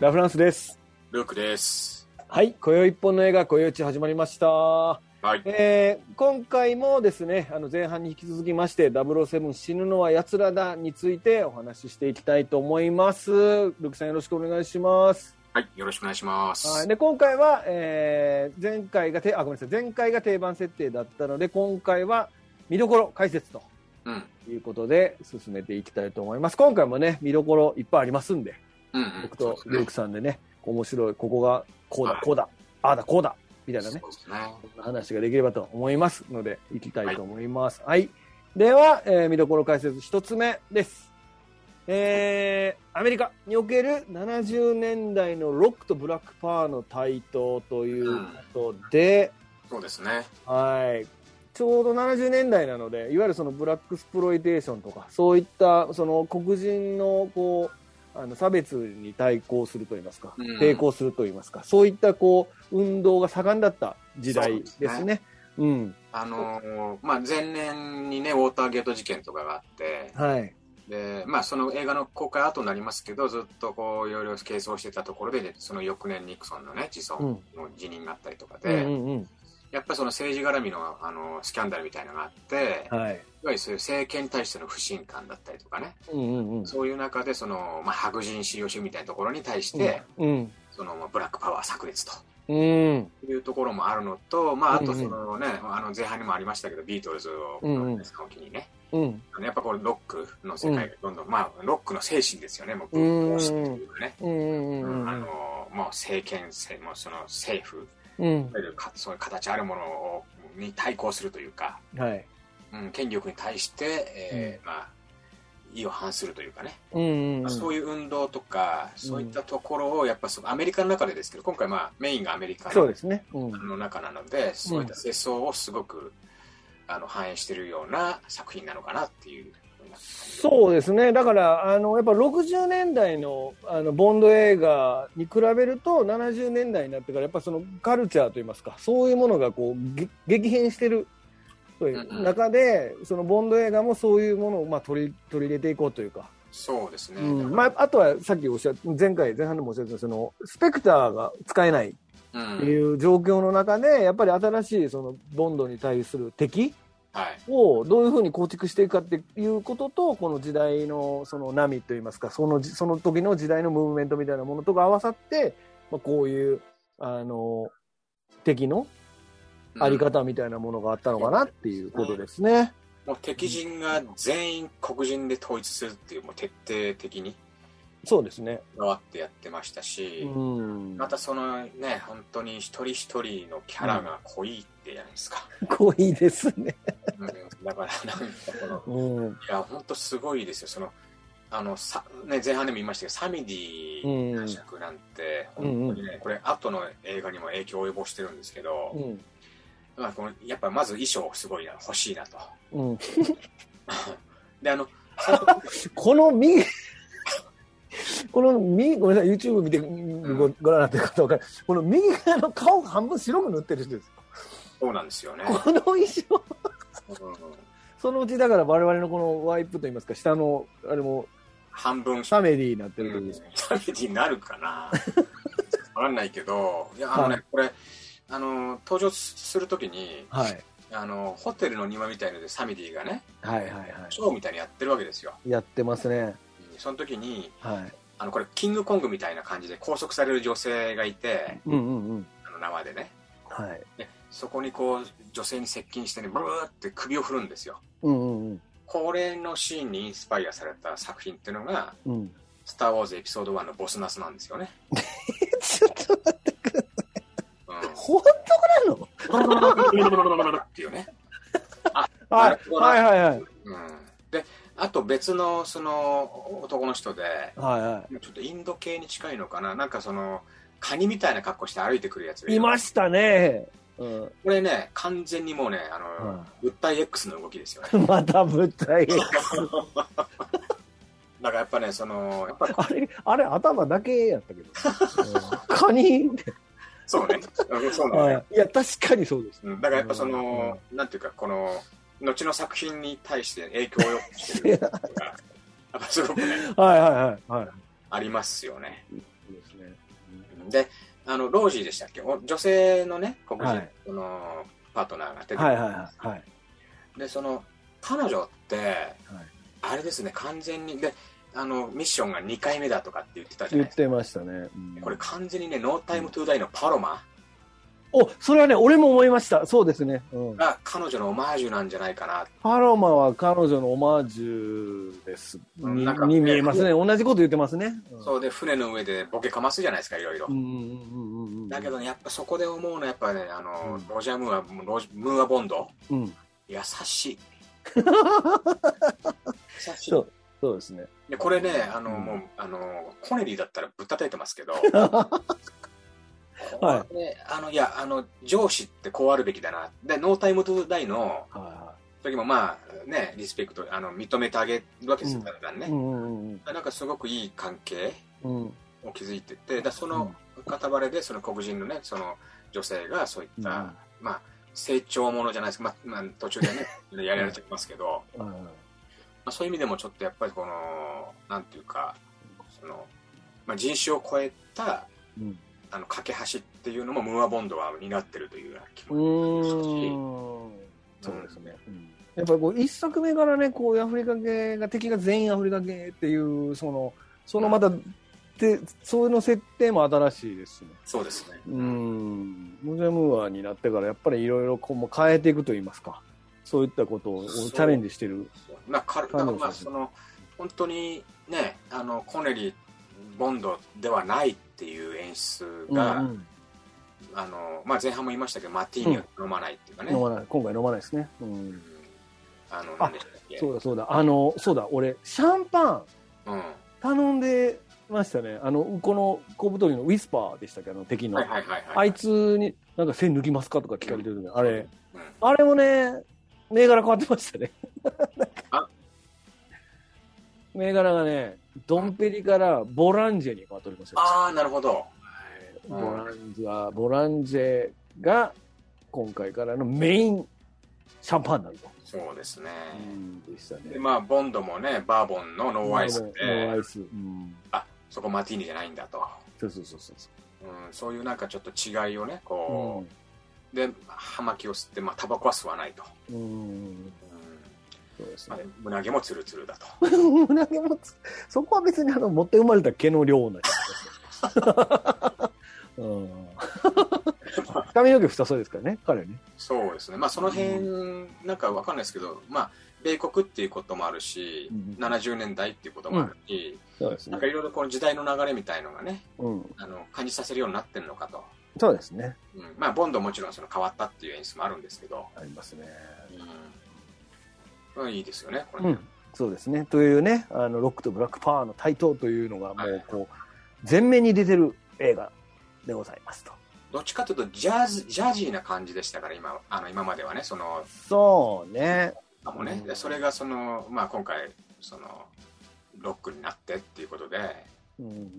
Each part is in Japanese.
ラ・フランスです。ルークです。はい、今宵一本の映画、今宵一始まりました。はい。えー今回もですね、あの前半に引き続きまして、007死ぬのは奴らだについてお話ししていきたいと思います。ルークさんよろしくお願いします。はい。よろしくお願いします。はい、で今回は、えー前回がてあごめんなさい前回が定番設定だったので今回は見どころ解説とうん。いうことで進めていきたいと思います今回もね見どころいっぱいありますんでうん、うん。僕とルークさんでね面白いここがこうだはい。こうだああだこうだみたいなね。ね。話ができればと思いますのでい。きたいと思います。はい、では、えー見どころ解説一つ目です。えーアメリカにおける70年代のロックとブラックパワーの台頭ということで、そうですね。はい。ちょうど70年代なのでいわゆるそのブラックスプロイテーションとかそういったその黒人のこうあの差別に対抗するといいますか、うん。抵抗するといいますかそういったこう運動が盛んだった時代ですね。そうですうん。あのーまあ、前年にね、ウォーターゲート事件とかがあって、はい。で、まあ、その映画の公開後になりますけど、ずっとこう、いろいろ係争してたところで、ね、その翌年ニクソンのね、自尊の辞任があったりとかで、うんうんうんやっぱりその政治絡みの、あの、スキャンダルみたいなのがあって、い。わはいゆるそういう政権に対しての不信感だったりとかね、うんうんうん。そういう中で、その、まあ、白人至上主義みたいなところに対して、うん。その、まあブラックパワー炸裂と。うん。いうところもあるのと、まあ、あとうんうん。そのね、あの前半にもありましたけど、ビートルズを、うんうん。その時にね、うん。あのやっぱこれロックの世界がどんどん、まあ、ロックの精神ですよね、もう、うんぶっ壊してというかね、うんうんうんあのもう政権、政もうその政府、うん。そういう形あるものをに対抗するというか、はい。うん、権力に対して、えーまあ、意を反するというかね、うんうんまあそういう運動とか、そういったところを、やっぱそのアメリカの中でですけど、今回、まあ、メインがアメリカのね。うん。の中なので、そういった世相をすごく、あの反映しているような作品なのかなっていう。そうですね、だからあのやっぱ60年代のあのボンド映画に比べると、70年代になってから、やっぱそのカルチャーといいますか、そういうものがこうげ激変してるという中で、そのボンド映画もそういうものをまあ取り取り入れていこうというか、そうですね。うんまあ、あとはさっきおっしゃった、前回、前半でもおっしゃったそのスペクターが使えないうんっていう状況の中で、やっぱり新しいそのボンドに対する敵はい。をどういうふうに構築していくかっていうことと、この時代のその波といいますか、そのじその時の時代のムーブメントみたいなものとか合わさって、まあ、こういう、あの、敵のありうん方みたいなものがあったのかなっていうことですね。もう敵陣が全員黒人で統一するっていう、もう徹底的にそうですね。こだわってやってましたし、うん。またそのね、本当に一人一人のキャラが濃いってじゃないですか。濃いですね。うんだから、なんかこの、うん。いや、本当すごいですよ。その、あの、さ、ね、前半でも言いましたけど、サミディの尺なんて、うん本当にね、これ、後の映画にも影響を及ぼしてるんですけど、うん。まあ、このやっぱまず衣装すごいな、欲しいなと。うん。で、あのこの右、この右、ごめんなさい、YouTube 見てごご覧になってる方わかる。この右側の顔半分白く塗ってる人ですよ。そうなんですよね。この衣装。うんそのうちだから我々のこのワイプといいますか、下の、あれも、半分、サメディになってるうん時です。サミディになるかな わかんないけど、いや、あのね、はいこれ、あの、登場するときに、はい。あの、ホテルの庭みたいのでサミディがね、はいはいはショーみたいにやってるわけですよ。い。やってますね。その時に、はい。あの、これ、キングコングみたいな感じで拘束される女性がいて、うんうんうん。あの、縄でね。はい。で、そこにこう、女性に接近してね、ブーって首を振るんですよ。うんうんうん。これのシーンにインスパイアされた作品っていうのが、うん。スター・ウォーズエピソード1のボスナスなんですよね。ちょっと待って、うん。本当なの？っていうね。はいなるほどなはいはいはい。うん。で、あと別のその男の人で、はいはちょっとインド系に近いのかな、なんかその、カニみたいな格好して歩いてくるやつがい。いましたね。うん。これね、完全にもうね、あの、うん物体 X の動きですよね。また物体。だからやっぱね、その、やっぱあれ、あれ頭だけやったけど。うんカニ？そうね。うんそうなんだよはいいや、確かにそうです。うんだからやっぱその、なんていうか、この、後の作品に対して影響を及ぼしてるのが、やっぱすごくね、はいはいはい。はい。ありますよね。そうですね。で、あの、ロージーでしたっけ？お女性のね、黒人、の、パートナーが出てくるはいはいはいはいで、その、彼女って、あれですね、完全に、で、あの、ミッションが2回目だとかって言ってたじゃ言っないですか。てましたね、うんこれ完全にね、ノータイムトゥーダイのパロマおそれはね俺も思いました。そうですね、うん、が彼女のオマージュなんじゃないかな。パロマは彼女のオマージュです。になんかに見えますね。同じこと言ってますね、うん。そうで、船の上でボケかますじゃないですか、いろいろ。だけどね、やっぱそこで思うのは、やっぱね、あの、うん。ロジャー・ムーア、ロジムーア・ボンド、うん。優しい。優しい。そうですね。でこれね、あの、うん。もう、あの、コネリーだったらぶったたいてますけど、はい。これあの、いや、あの、上司ってこうあるべきだな。で、ノータイムトゥーダイのは時も、まあ、ね、リスペクト、あの、認めてあげるわけですよ、だんだんね。うんうん。なんかすごくいい関係を築いてて、だその片割れで、その黒人のね、その女性がそういった、うん。まあ、成長ものじゃないですか、まあ、まあ、途中でね、やられてますけど、うん。まあ、そういう意味でもちょっとやっぱりこの、なんていうか、その、まあ、人種を超えた、うんあの、架け橋っていうのもムーアボンドは担ってるというような気うもーん。そうですね、うん。やっぱりこう一作目からねこういうアフリカ系が敵が全員アフリカ系っていうそのそのまたでそういうの設定も新しいですしね。そうですね。うん。モジャムーアになってからやっぱりいろいろこうもう変えていくと言いますか。そういったことをチャレンジしてる。まあ、かだからまあ、その、本当にね、あの、コネリー、ボンドではないっていう演出が、うんうん。あの、まあ、前半も言いましたけど、マティーニを飲まないっていうかね、飲まない。今回飲まないですね、ううん。ん、あの、あなんでしたっけ？そうだそうだ。あのそうだ。俺シャンパンうん。頼んでましたね。あのこの小太りのウィスパーでしたっけ？あの敵の、はいはいはいはい。あいつになんか線抜きますか？とか聞かれてる時あれ、うん。あれもね、銘柄変わってましたね。あ。銘柄がね、ドンペリからボランジェに変わっておりますよ。ああ、なるほど。ボランジェ、ボランジェが今回からのメインシャンパンになると。そうですね。でしたね。で、まあ、ボンドもね、バーボンのノーアイスノーアで、イス。うん。あ、そこマティーニじゃないんだと。そうそうそうそうそうん、そういうなんかちょっと違いをね、う。こう、で、葉巻を吸って、まあ、タバコは吸わないと。うん。そうですね。胸毛もツルツルだと。胸毛もつそこは別にあの持って生まれた毛の量なんですようん髪の毛太そうですからね彼ね。そうですね。まあ、その辺、なんかわかんないですけど、まあ、米国っていうこともあるし、うん70年代っていうこともあるし、そうですね。なんかいろいろこの時代の流れみたいのがね、うん。あの、感じさせるようになってるのかと。そうですね。うん、まあ、ボンドもちろんその変わったっていう演出もあるんですけど、ありますね。うん。まあいいですよね、これね。うん。そうですね。というねあのロックとブラックパワーの台頭というのがもうこう前面に出てる映画でございますと。どっちかというと、ジャズ、ジャジーな感じでしたから、今、あの、今まではね、その、そうね。あもね、うんでそれがその、まあ、今回、その、ロックになってっていうことで、うん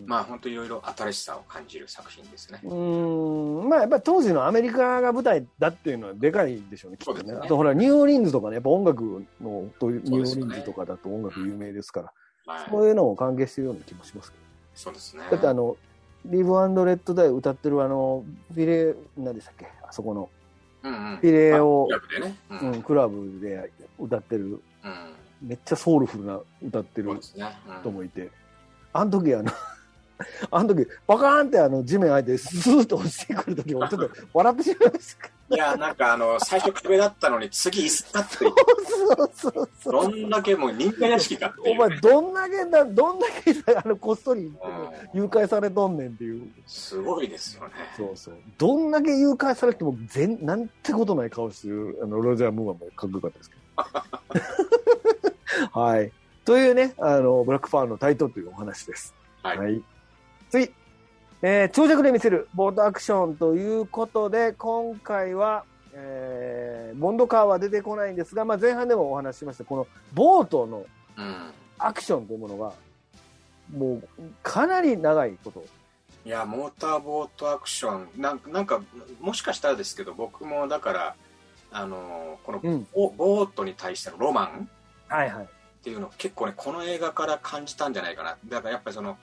まあ、本当いろいろ新しさを感じる作品ですね。うーんまあやっぱり当時のアメリカが舞台だっていうのはでかいでしょうね、きっとね。そうですねあとほら、ニューオーリンズとかね、やっぱ音楽の、ニューオーリンズとかだと音楽有名ですから、はい。そういうのも関係してるような気もしますけそうですね。ど。だってあの、リブレッドダイ歌ってるあの、フィレ、何でしたっけ？あそこの、うんうん。フィレをク、ラブでね。う。うんん、クラブで歌ってる、うん。めっちゃソウルフルな歌ってるそうですね。うん人もいて、あの時あの、あの時、バカーンってあの地面入ってスーッと落ちてくる時もちょっと 笑ってしまいました。いや、なんかあの、最初壁だったのに次椅子だって、そうそうそう。どんだけもう忍者屋敷かってお前、どんだけだ、どんだけあのこっそりうん誘拐されとんねんっていう。すごいですよね。そうそう。どんだけ誘拐されても、全、なんてことない顔してる、あの、ロジャー・ムーアもかっこよかったですけど。はい。というね、あの、ブラックファーのタイトルというお話です。はい次。えー長尺で見せるボートアクションということで、今回は、えーボンドカーは出てこないんですが、まあ、前半でもお話ししました、このボートのうん。アクションというものが、もう、かなり長いこと。いや、モーターボートアクション、なんなんか、もしかしたらですけど、僕もだから、あの、このうん。ボボートに対してのロマンはいはい。っていうのを結構ね、この映画から感じたんじゃないかな。だからやっぱりその、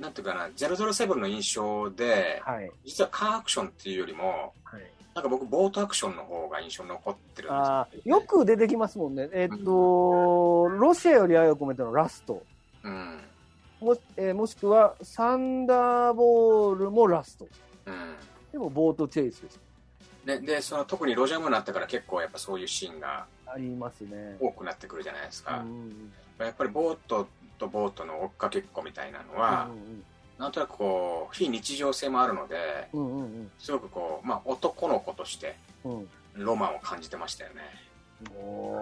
なんていうかな、007の印象で、はい。実はカーアクションっていうよりも、はい。なんか僕、ボートアクションの方が印象に残ってるんですああ、よく出てきますもんね。えっと、ロシアより愛を込めてのラスト。うん。も,、えーもしくは、サンダーボールもラスト。うん。でも、ボートチェイスです。ね、で、その特にロジャムになってから結構やっぱそういうシーンがありますね。多くなってくるじゃないですか。うんやっぱりボートとボートの追っかけっこみたいなのは、なんとなくこう、非日常性もあるので、うんうんうんすごくこう、まあ男の子としてうんうん。ロマンを感じてましたよね。お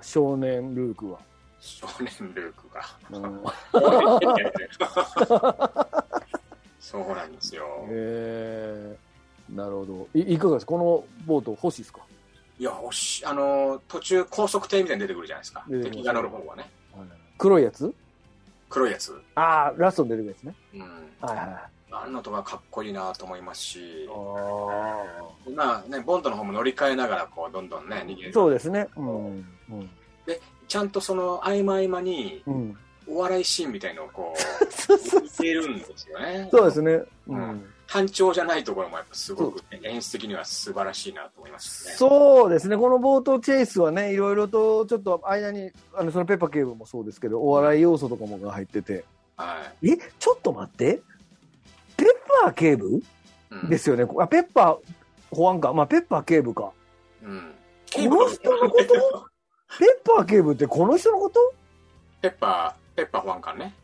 ー少年ルークは。少年ルークが。うん そうなんですよ。えー、なるほどい。いかがですか？このボート欲しいですか？いや、おし、あの、途中高速艇みたいに出てくるじゃないですか。敵が乗る方はね。黒いやつ？黒いやつ。ああ、ラストに出てくるやつね。うん。はいはい。あんなとかかっこいいなと思いますし、あまあね、ボンドの方も乗り換えながら、こう、どんどんね、逃げあ。る。そうですね。うん。うん。ちゃんとその合間合間に、うん。お笑いシーンみたいのをこ そうそうう、見てるんですよね。そうですね。ううんん。単調じゃないところもやっぱすごく、ね、演出的には素晴らしいなと思いますね。そうですね。このボートチェイスはね、いろいろとちょっと間に、あの、そのペッパー警部もそうですけど、お笑い要素とかもが入ってて。はい。え、ちょっと待って。ペッパー警部？うんですよね。あ、ペッパー保安官。まあ、ペッパー警部か。うん。この人のこと？ペッパー警部ってこの人のこと？ペッパー、ペッパー保安官ね。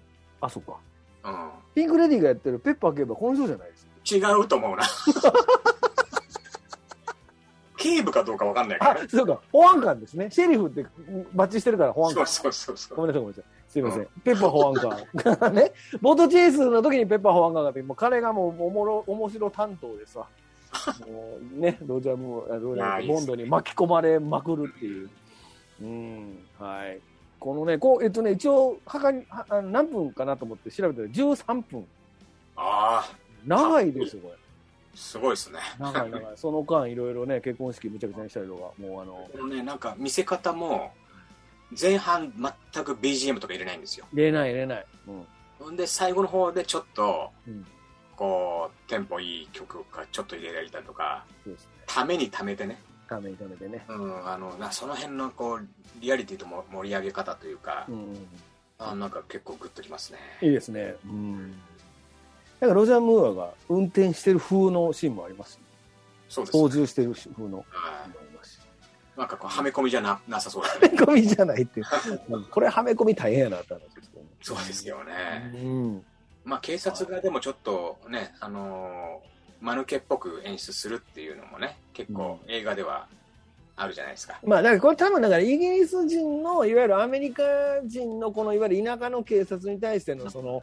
あ、そっか。うピンクレディーがやってるペッパー警部はこの人じゃないです。ん。違うと思うな。警部かどうかわかんないからね。、あそうか。保安官ですね。シェリフってバッチしてるから保安官。そうそうそう。ごめんなさい、ごめんなさい。すいません。ペッパー保安官。ね。ボートチェイスの時にペッパー保安官がもう彼がもうおもろ、面白担当でさ。もうね、ロジャーロジャーボンドに巻き込まれまくるっていう。うん、はい。このね、こう、えっとね、一応、はかに、何分かなと思って調べたら13分。ああ、長いですよ、これ。すごいですね。長い長い。その間、いろいろね、結婚式むちゃくちゃにしたりとか、もうあの、このね、なんか見せ方も、前半全く BGM とか入れないんですよ。入れない入れない。うん。ほんで、最後の方でちょっと、うんこう、テンポいい曲がちょっと入れられたりとか、そうですね。ためにためてね。ためにためてね。うん、あの、なその辺のこう、リアリティとも盛り上げ方というかう、ん。あなんか結構グッときますね。いいですね。うん。だからロジャー・ムーアが運転してる風のシーンもあります。そうです、操縦してる風のシーンもはありますし。い。なんかこう、はめ込みじゃななさそうですはめね。込みじゃないって これはめ込み大変やなって話ですけどね。そうですよね。うん。まあ、警察がでもちょっとね、あのー、間抜けっぽく演出するっていうのもね、結構映画ではあるじゃないですか。まあ、だからこれ多分だからイギリス人の、いわゆるアメリカ人のこのいわゆる田舎の警察に対してのその、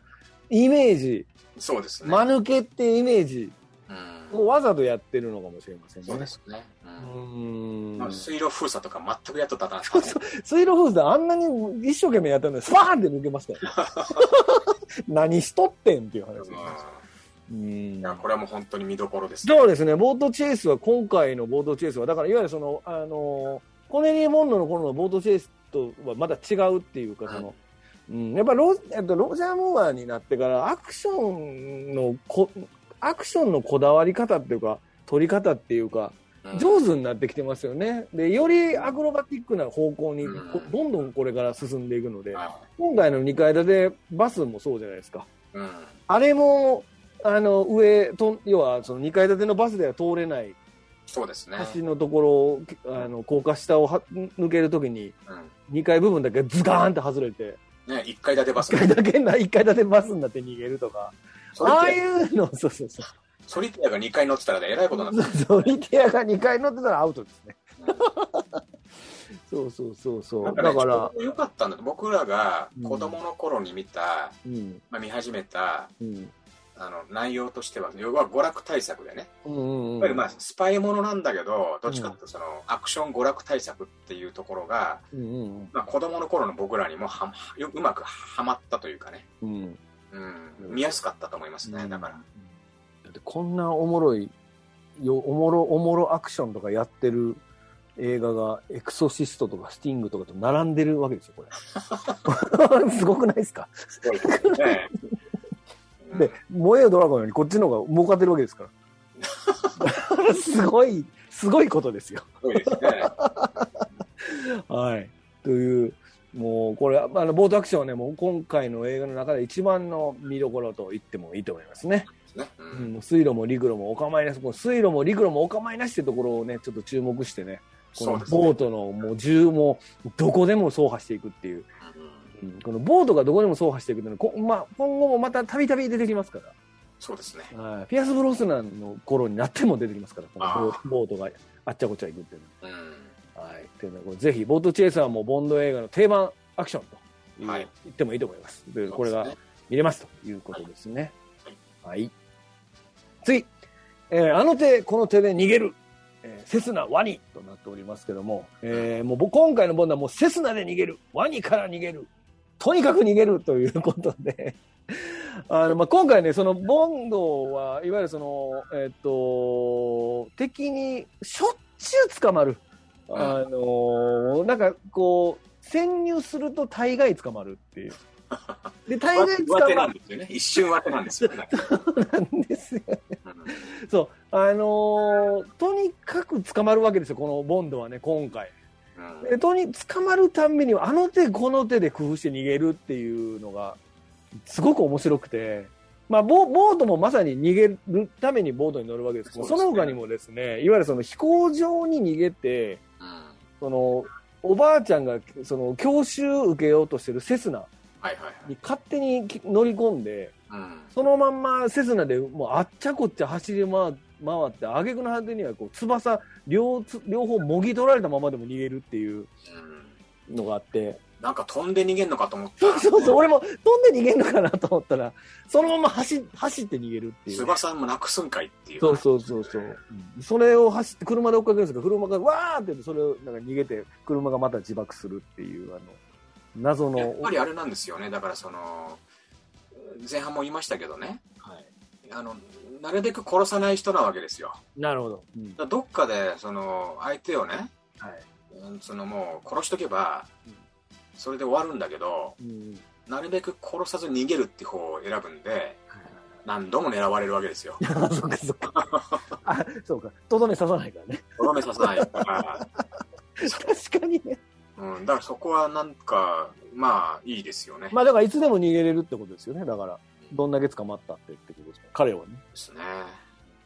イメージ、そうですね。間抜けっていうイメージうん、をわざとやってるのかもしれませんね。そうですね。ううんん。まあ水路封鎖とか全くやっとったらダメですからね。水路フーズであんなに一生懸命やったのに、スパーンって抜けましたよ。何しとってんっていう話ですね。ううんんいや、これはもう本当に見どころですね。そうですね、ボートチェイスは、今回のボートチェイスは、だからいわゆるその、あの、コネリー・モンドの頃のボートチェイスとはまた違うっていうか、その、うん、やっぱロえっとロジャー・ムーアになってから、アクションのこ、アクションのこだわり方っていうか、撮り方っていうか、うん上手になってきてますよね。で、よりアクロバティックな方向に、どんどんこれから進んでいくので、は今回の2階建てバスもそうじゃないですか。いうんあれも、あの、上と、要は、その2階建てのバスでは通れないそうですね。橋のところを、あの、高架下をは抜けるときに、うん2階部分だけズガーンって外れて、ね、一階建てバス。1階だけな、1階建てバスになって逃げるとか、ああいうの、そうそうそう。アソリティアが2階乗ってたらね、えらいことになってソリティアが2階乗ってたらアウトですね。る。そうそうそうそう。だから。ちょ、うどよかったんだ。僕らが子供の頃に見た、うん、まあ、見始めたうん、あの内容としては、要は娯楽対策でね、うんうんうん。やっぱりまあスパイものなんだけど、どっちかっていうとそのアクション娯楽対策っていうところが、うんうんまあ、子供の頃の僕らにもはようまくはまったというかね、うん。うん。うん、見やすかったと思いますね、だから。だってこんなおもろいよおもろおもろアクションとかやってる映画がエクソシストとかスティングとかと並んでるわけですよこれ すごくないですか？すごいですね。うで、燃えよドラゴンよりこっちの方が儲かってるわけですから。すごい、すごいことですよ。すごいですね。はい。という、もうこれ、あの、ボートアクションはね、もう今回の映画の中で一番の見どころと言ってもいいと思いますね。ねううんん、水路も陸路もお構いなし、この水路も陸路もお構いなしってところをね、ちょっと注目してね、このボートのもう銃もどこでも走破していくっていう、このボートがどこでも走破していくっていうのはこ、まあ、今後もまたたびたび出てきますから。そうですね。はい、ピアス・ブロスナンの頃になっても出てきますから、このボートがあっちゃこっちゃ行くっていううん。のは。はい。というのはぜひ、ボートチェイサーもボンド映画の定番アクションという、はい言ってもいいと思います。でこれが見れますということですね。はい。次。えーあの手、この手で逃げる。えーセスナ、ワニとなっておりますけども、えーもう僕今回のボンドはもうセスナで逃げる。ワニから逃げる。とにかく逃げるということで、あの、まあ、今回ね、その、ボンドは、いわゆるその、えっ、と、敵にしょっちゅう捕まる。んあのなんか、こう、潜入すると大概捕まるっていう。で、大概捕まるなんですよね。一瞬上手なんですよね。なんですよ。うんそう。あのーとにかく捕まるわけですよ、このボンドはね、今回。うん。で、とに、捕まるたんびに、あの手この手で工夫して逃げるっていうのが、すごく面白くて、まあ、ボボートもまさに逃げるためにボートに乗るわけですけど、そね。の他にもですね、いわゆるその飛行場に逃げて、うん。その、おばあちゃんが、その、教習受けようとしてるセスナはいはいはい。に勝手に乗り込んで、うん。そのまんまセスナでもうあっちゃこっちゃ走り回回って、挙句の果てにはこう翼両つ両方もぎ取られたままでも逃げるっていううんのがあって、なんか飛んで逃げんのかと思ったそうら。そうそう、俺も飛んで逃げるのかなと思ったら、そのまま走走って逃げるっていう。翼もなくすんかいっていう。そうそうそうそう、うんそれを走って車で追っかけるんですけど、車がわーって言って、それをなんか逃げて、車がまた自爆するっていう、あの、謎の。やっぱりあれなんですよね。だからその、前半も言いましたけどね。はい、あの、なるべく殺さない人なわけですよ。なるほど。うんどっかで、その、相手をね、はいうんそのもう殺しとけばうん、それで終わるんだけど、うんなるべく殺さず逃げるって方を選ぶんで、何度も狙われるわけですよ。あそうか、そうか。あ、そうか。とどめ刺さないからね。とどめさせないから。確かにね。うん、だからそこはなんか、まあ、いいですよね。まあだからいつでも逃げれるってことですよね。だから、どんだけ捕まったってってことですか？彼はね。ですね。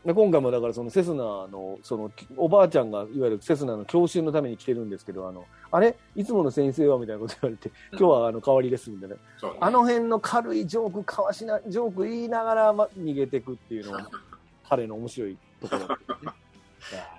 で今回もだからそのセスナの、その、おばあちゃんがいわゆるセスナの教習のために来てるんですけど、あの、あれ？いつもの先生はみたいなこと言われて、今日はあの代わりですみたいな。ねあの辺の軽いジョークかわしな、ジョーク言いながら、ま、逃げていくっていうのが、彼の面白いところね。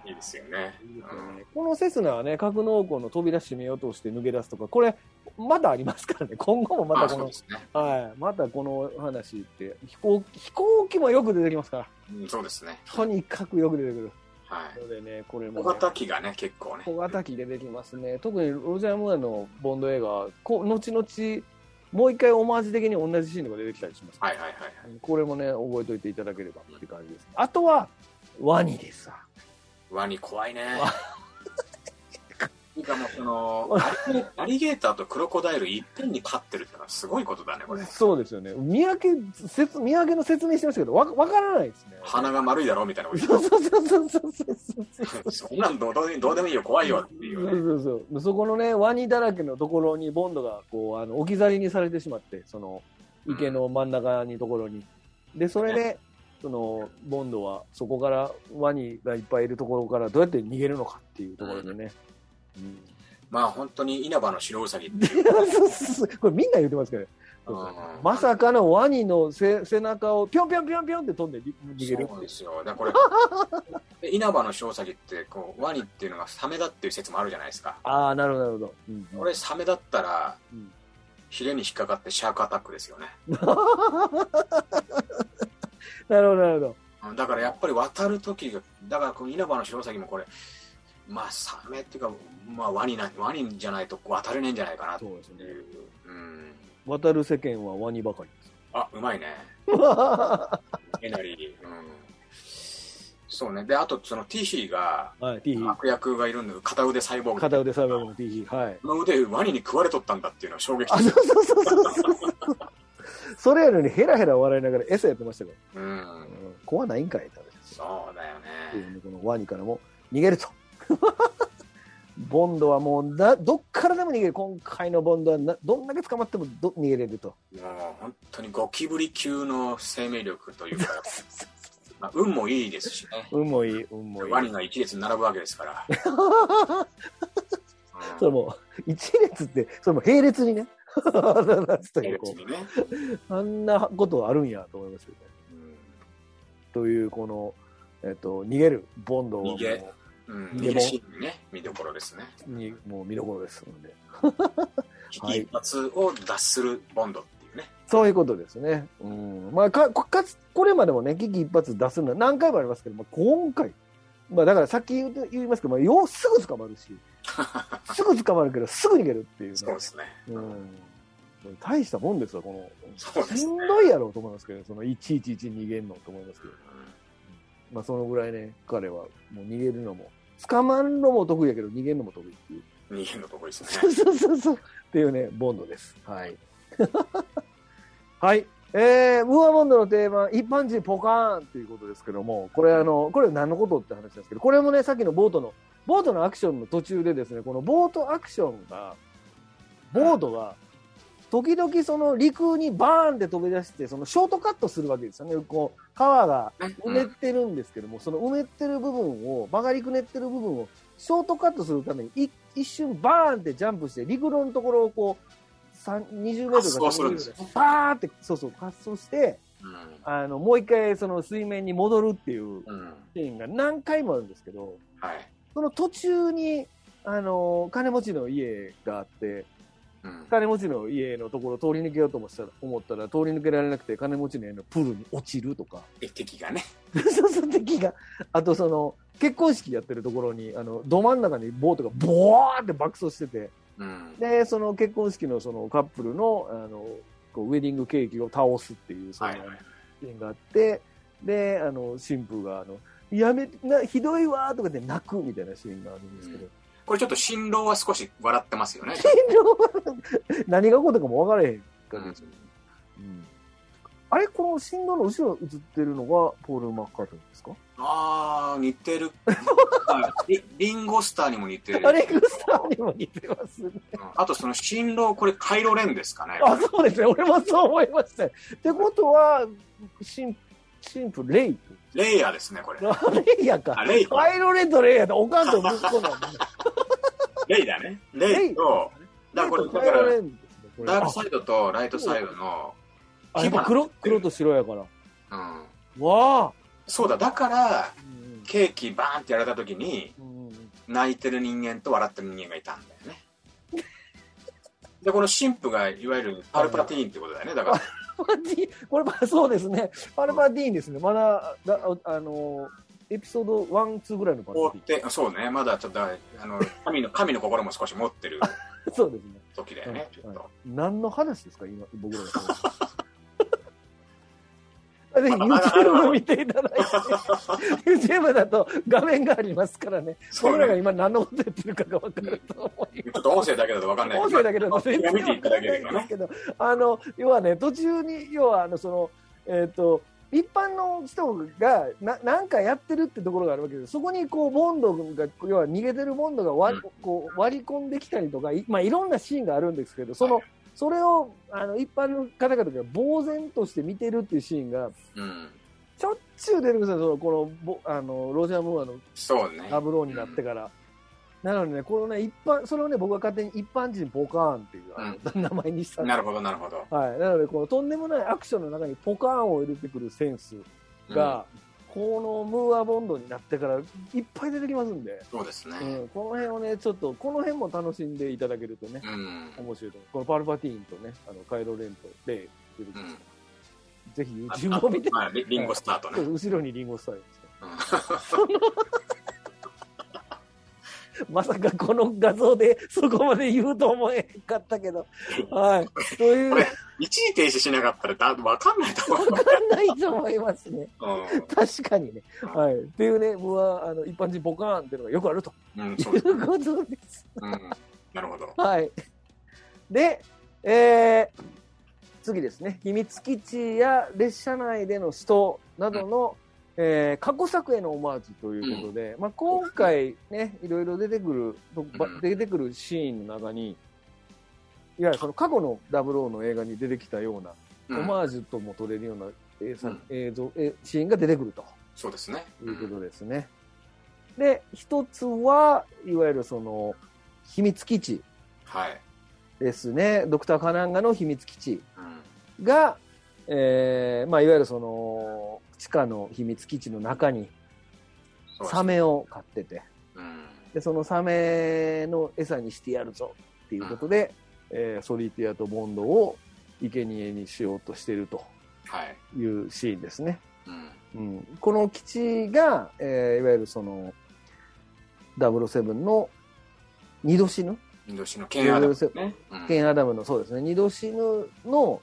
いいですよね。いいですよねこのセスナはね、格納庫の扉閉めようとして抜け出すとか、これ、まだありますからね、今後もままあ、たこのね。はい、またこの話って、飛行飛行機もよく出てきますから、うん、そうですね。とにかくよく出てくるはい。のでね、これも、小ね、型機がね、結構ね。小型機出てきますね、特にロジャー・ムーアのボンド映画、こ後々、もう一回オマージュ的に同じシーンとか出てきたりします、はいはいはい。これもね、覚えておいていただければって感じです、あとは、ワニですさ。ワニ怖いねわ。なんかもうそのアリゲーターとクロコダイルいっぺんに飼ってるってのはすごいことだねこれそうですよね。見分け、説見分けの説明してましたけど、わわからないですね。鼻が丸いだろみたいなことそうそうそうそうそうそうそう。そんなんどうどうでもいいよ怖いよっていそううねそうそうそこのね、ワニだらけのところにボンドがこうあの置き去りにされてしまって、その池の真ん中にところに。で、それで、そのボンドはそこからワニがいっぱいいるところからどうやって逃げるのかっていうところでね。うん。まあ本当に稲葉の白ウサギって これみんな言ってますけど、ね、うん。まさかのワニの背背中をぴょんぴょんぴょんぴょんって飛んで逃げるそうですよ。だからこれで 稲葉の白ウサギってこうワニっていうのがサメだっていう説もあるじゃないですか。ああ、なるほど、なるほど。うんうん。これサメだったらうん。ヒレに引っかかってシャークアタックですよね なるほど、なるほど。うんだからやっぱり渡る時がだからこの稲葉の白ウサギもこれまあサメっていうかまあワニなワニじゃないと渡れねえんじゃないかなってそうですね。いう、うん、渡る世間はワニばかりです。あうまいね えなり、うん、そうねであとそのティヒーがはい、T 悪役がいるんだけど片腕サイボーグ片腕サーバーの T はい。この腕ワニに食われとったんだっていうのは衝撃あ、的そうそうそうそうそれやのにヘラヘラ笑いながら餌やってましたから。うん。うん怖ないんかいってそうだよね。このワニからも逃げると。ボンドはもうだどっからでも逃げる。今回のボンドはなどんだけ捕まってもど逃げれると。もう本当にゴキブリ級の生命力というか、まあ、運もいいですしね。運もいい、運もいい。ワニが一列に並ぶわけですから。それもう、一列って、それも並列にね。つったらいいこあんなことあるんやと思いますよね。うんという、この、えっと、逃げるボンドはもう逃げうん、逃げシーンね、見どころですね。にもう見どころですので。一髪を脱するボンドっていうね。そういうことですね。うん。まあ、か、かつ、これまでもね、危機一髪出すのは何回もありますけど、まあ、今回、まあ、だからさっき言言いますけど、まあ、ようすぐ捕まるし、すぐ捕まるけど、すぐ逃げるっていうね。そうですね。うん。大したもんですわ、この。そうですねしんどいやろうと思いますけど、その111逃げんのと思いますけど。まあ、そのぐらいね、彼はもう逃げるのも、捕まるのも得意やけど、逃げるのも得意っていう。うん逃げるのとこですね。そうそうそう。っていうね、ボンドです。はい。はい。えー、ムーアボンドの定番、一般人ポカーンということですけども、これあの、これ何のことって話なんですけど、これもね、さっきのボートの、ボートのアクションの途中でですね、このボートアクションが、ボートが、時々その陸にバーンって飛び出して、そのショートカットするわけですよね。こう、川が埋めてるんですけども、その埋めてる部分を、曲がりくねってる部分を、ショートカットするために、一瞬バーンってジャンプして、陸路のところをこう、20メートルか滑走するんです30メートルバーって、そうそう、滑走して、うんあの、もう一回その水面に戻るっていううん。シーンが何回もあるんですけど、はい。その途中に、あの、金持ちの家があって、うん。金持ちの家のところ通り抜けようと思ったら、通り抜けられなくて、金持ちの家のプールに落ちるとか、え敵がね。そうそう敵が、あとその、結婚式やってるところに、あの、ど真ん中にボートがボワーって爆走してて、うん。で、その結婚式のそのカップルの、あの、こうウェディングケーキを倒すっていう、そのはいはい。シーンがあって、で、あの、新婦が、あの、やめ、な、ひどいわーとかで泣くみたいなシーンがあるんですけど、これちょっと新郎は少し笑ってますよね。何が起こったかも分からへんうんからですよ、うんあれこの新郎の後ろ映ってるのがポール・マッカートニーですか？ああ、似てる。あ リリンゴスターにも似てる。アレクサにも似てますね。うんあとその新郎、これカイロレンですかね。あ、そうですね。俺もそう思いましたよ。ってことは、シン、シンプル、レイ？レイヤーですね、これ。あレイヤか。あ、レイ。パイロレットレイヤーっておかんと息子なんだね。レイだね。レイと、だからこれ、だかダークサイドとライトサイドの、あ、やっぱ黒、黒と白やから。うん。わあ。そうだ、だから、うんケーキバーンってやられた時に、うん泣いてる人間と笑ってる人間がいたんだよね。で、この神父がいわゆるパルプラティーンってことだよね。だから、パルパティこれ、まあそうですね。パルパティーンですね。まだ、だああの、エピソード1、2ぐらいのパルティって、そうね、まだちょっと、あの、神の、神の心も少し持ってる。そうですね。時だよね、ちょっと。何の話ですか今、僕らの話。ぜひ YouTube 見ていただいて、YouTube だと画面がありますからね、そうね。僕らが今何のことやってるかが分かると思いちょっと音声だけだと分かんない。音声だけだと全然ど、あの、要はね、途中に、要は、あの、その、えっ、と、一般の人がななんかやってるってところがあるわけです。そこにこうボンドが要は逃げてるボンドが割,、うん。こう割り込んできたりとかい,、まあ、いろんなシーンがあるんですけどその、それをあの一般の方々が呆然として見てるっていうシーンがうん。ちょっちゅう出てくるんですよそのこのボあのロジャー・ムーアのそうね。ラブローになってから。なのでね、このね、一般、それをね、僕は勝手に一般人ポカーンっていう、あの名前にしたなるほど、なるほど。はい。なので、このとんでもないアクションの中にポカーンを入れてくるセンスが、このムーアボンドになってからいっぱい出てきますんで、そうですね。うん、この辺をね、ちょっと、この辺も楽しんでいただけるとね、うん。面白いと思う。このパルパティーンとね、あの、カイロレンとレイ出てきますから、ぜひ YouTube を見て、まあ、リリンゴスタートね。そ う後ろにリンゴスタイルですね。うん まさかこの画像でそこまで言うと思えかったけど、はい。という、わこれ、一時停止しなかったらだ分かんないと思う。かんないと思いますね。う確かにね。はい。っていうね、僕は、あの、一般人ポカーンっていうのがよくあるとん。うん、うです。うことです。うん。なるほど。はい。で、えー、次ですね、秘密基地や列車内での死闘などの、えー過去作へのオマージュということで、まあ、今回ね、いろいろ出てくる、出てくるシーンの中に、いわゆるその過去の00の映画に出てきたような、うんオマージュとも取れるような映像うん映像えシーンが出てくるとそうですね。いうことですね。で、一つは、いわゆるその、秘密基地はい。ですね。ドクターカナンガの秘密基地うんが、えーまあ、いわゆるその、地下の秘密基地の中にサメを飼ってて、うん。で、そのサメの餌にしてやるぞっていうことで、えーソリティアとボンドを生贄にしようとしているとはい。いうシーンですね。うん。うん、この基地が、えーいわゆるその、007の二度死ぬ、インドシのケンアダムね。うん。ケン・アダムのそうですね、二度死ぬの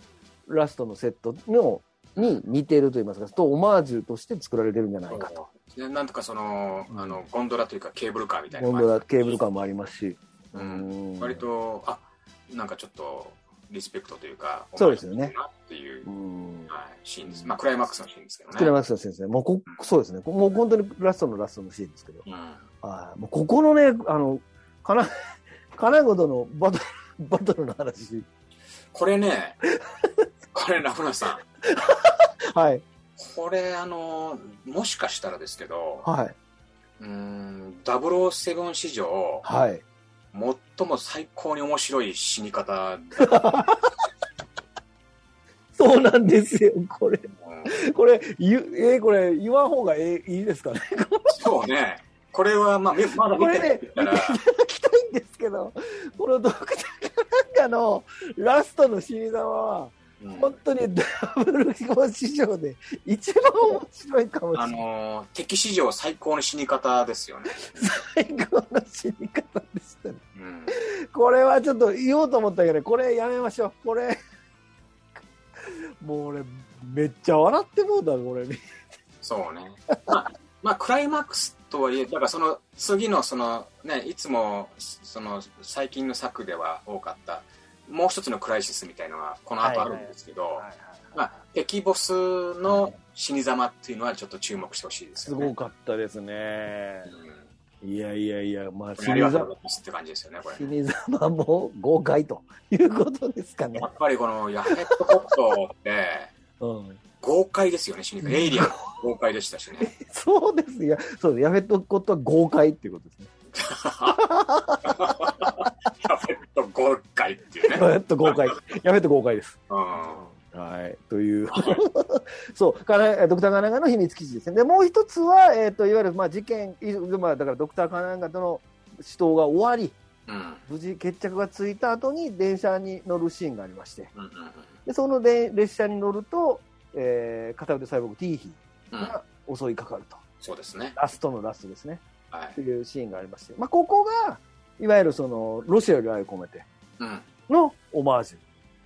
ラストのセットのに似てると言いますか、とオマージュとして作られてるんじゃないかと。でなんとかその、うんあの、ゴンドラというかケーブルカーみたいな。ゴンドラケーブルカーもありますし、うん。うん。割と、あ、なんかちょっと、リスペクトというか、そうですよね。なっていうう、ん。はい、シーンです。まあ、クライマックスのシーンですけどね。クライマックスの先生、もうこ、そうですね、もう本当にラストのラストのシーンですけど、うん。はいもうここのね、あの、かな、金子とのバトル、バトルの話、これね、これ、ラフナさん、はい、これ、あの、もしかしたらですけど、はい、うーん、007史上、はい。最も最高に面白い死に方、そうなんですよ、これ。うんこれ、言う、えーこれ、言わん方がええいいですかね？そうね、これは、まあ、みまだ見てないかこれねら、いただきたいんですけど、このドクターカナンガのラストの死に様は、うん本当にダブルゴ史上で一番面白いかもしあれない。のー敵史上最高の死に方ですよね。最高の死に方でしたね。うん、これはちょっと言おうと思ったけど、これやめましょう。これ、もう俺、めっちゃ笑ってもうた、これ。そうね。まあ、まあ、クライマックスとはいえ、だからその次のそのね、いつもその最近の作では多かった、もう一つのクライシスみたいのがこの後あるんですけど、まあ、敵ボスの死に様っていうのはちょっと注目してほしいですすよね。ごかったですね。うんいやいやいや、まあ、死にざございますって感じですよね、これ死。に様も豪快ということですかねや。っぱりこのヤヘッドコットって うん。豪快ですよね、死に方。エイリアン豪快でしたしね。そうですよ。そう、やめとくことは豪快っていうことですね。ヤヘッド豪快っていうね。やめと豪快。やめと豪快です。うんはい。という。そう、かなドクターカナンガの秘密基地ですね。で、もう一つは、えっ、と、いわゆる、まあ、事件、いまあ、だからドクターカナンガとの死闘が終わり、うん無事決着がついた後に電車に乗るシーンがありまして、うんうんで、そので列車に乗ると、えー、片腕サイボーグティーヒーが襲いかかると。そうですね。ラストのラストですね。はいというシーンがありまして、まあ、ここが、いわゆるその、ロシアより愛を込めて。のオマージュ。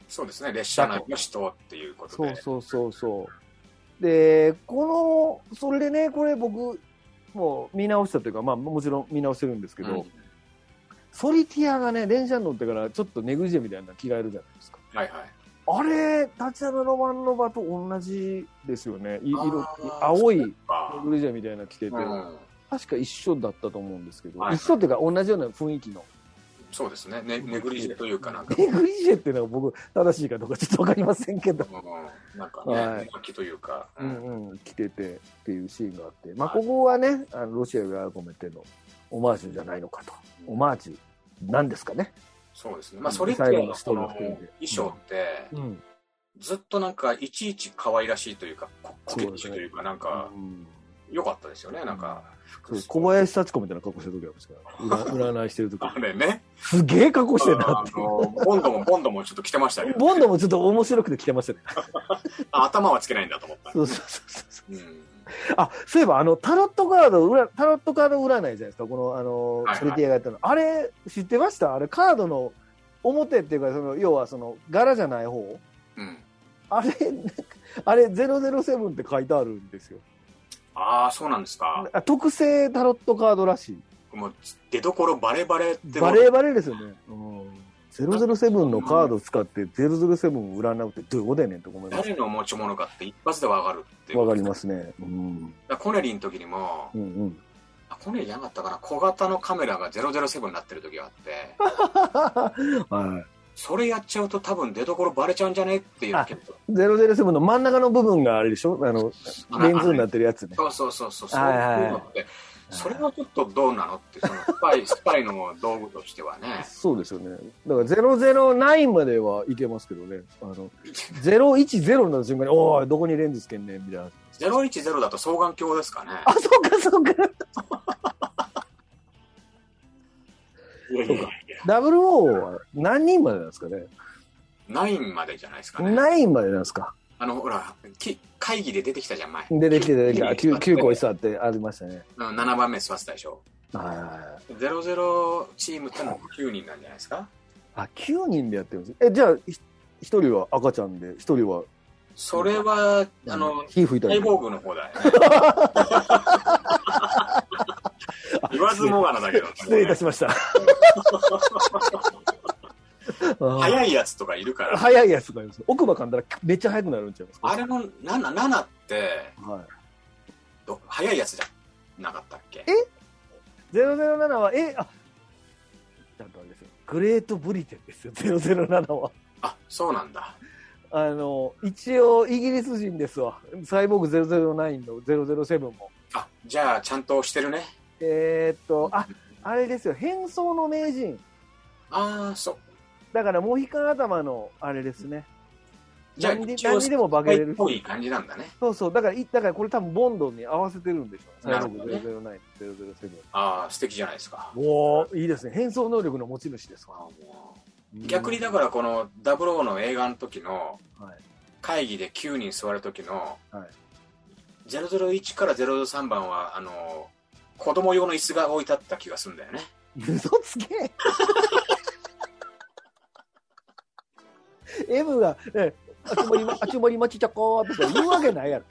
そうですね。列車内の死闘っていうことで。そうそうそうそう。で、この、それでね、これ僕、もう見直したというか、まあもちろん見直してるんですけど、うんソリティアがね、電車に乗ってからちょっとネグリジェみたいな着替えるじゃないですか。はいはい。あれ、タチアナ・ロマンノバと同じですよね。い色青いネあグリジェみたいなの着てて、うん確か一緒だったと思うんですけど、はい一緒っていうか同じような雰囲気の。そうですね。ねネグリジェというかなんか、ネグリジェっていうのは僕正しいかどうかちょっとわかりませんけど、うん。なんかはい。ね、巻きというか、ううんんうん、着ててっていうシーンがあって、まあ、ここはね、あのロシアが込めてのオマージュじゃないのかと。オマージュなんですかね。そうですね。まあ、ソリティアのそのの衣装って、うん。ずっとなんか、いちいち可愛らしいというか、こコケッチそうですねというか、なんか、うん良かったですよね。なんか、小林幸子みたいな格好してる時あるんですから、占占いしてる時あれね。すげえ格好してるなあって。の、ボンドも、ボンドもちょっと着てましたけど、ボンドもちょっと面白くて着てましたね。あ頭はつけないんだと思った。そうそうそうそう。うんあ、そういえば、あの、タロットカード、裏タロットカード占いじゃないですか、この、あのはいはい、ソリティアがやったの。あれ、知ってました？あれ、カードの表っていうか、その、要は、その、柄じゃない方？うん。あれ、あれ、007って書いてあるんですよ。ああ、そうなんですか。あ特製タロットカードらしい。もう、出どころバレバレってバレーバレーですよね。うん。007のカード使って007を占うってどういうことやねんと思います。誰の持ち物かって一発でわかるって。わかりますね。うん。コネリーの時にも、うんうん。あコネリーじゃなかったかな、小型のカメラが007になってる時があって、はそれやっちゃうと多分出所バレちゃうんじゃね？っていうあけど。い。007の真ん中の部分があれでしょ？あの、レンズになってるやつね。そうそうそうそう、そいそれはちょっとどうなのって、そのスパイ、スパイの道具としてはね。そうですよね。だから009まではいけますけどね。あの、010になった瞬間に、おい、どこにレンズつけんねんみたいな。010だと双眼鏡ですかね。あ、そうか、そうか。いやいやいや00は何人までなんですかね？9までじゃないですかね。?9 までなんですか？あの、ほら、き会議で出てきたじゃん、前。出てきて出てきた。き 9, 9個座ってありましたね。うん7番目座ってたでしょ。はいはいはい。00チームってのは9人なんじゃないですか？あ、9人でやってるんですえ、じゃあ、ひ一人は赤ちゃんで、一人は、それは、あの、火吹いたり。サイボーグの方だよね。言わずもがなだけど。失礼いたしました。早いやつとかいるから。早いやつとかいます奥歯噛んだらめっちゃ速くなるんちゃいますか？あれの7、7って、はい。ど早いやつじゃなかったっけ？007は、え、あ、ちゃんとあれですよ。グレートブリテンですよ、007は。あ、そうなんだ。あの、一応、イギリス人ですわ。サイボーグ009の007も。あ、じゃあ、ちゃんとしてるね。えーっと、あ、あれですよ、変装の名人。ああ、そう。だから、モヒカン頭の、あれですね。じゃあ、何に何にでも化けれるっぽい感じなんだね。そうそう、だから、いだからこれ多分ボンドに合わせてるんでしょうなるほ009、007。ああ、素敵じゃないですか。おー、いいですね。変装能力の持ち主ですわ。逆にだから、この00の映画の時のはい。会議で9人座る時の、はい。001から003番は、あの、子供用の椅子が置いてあった気がするんだよね。嘘つけ M が、え、あちもりま、あちもりまちちゃこーとか言うわけないやろ。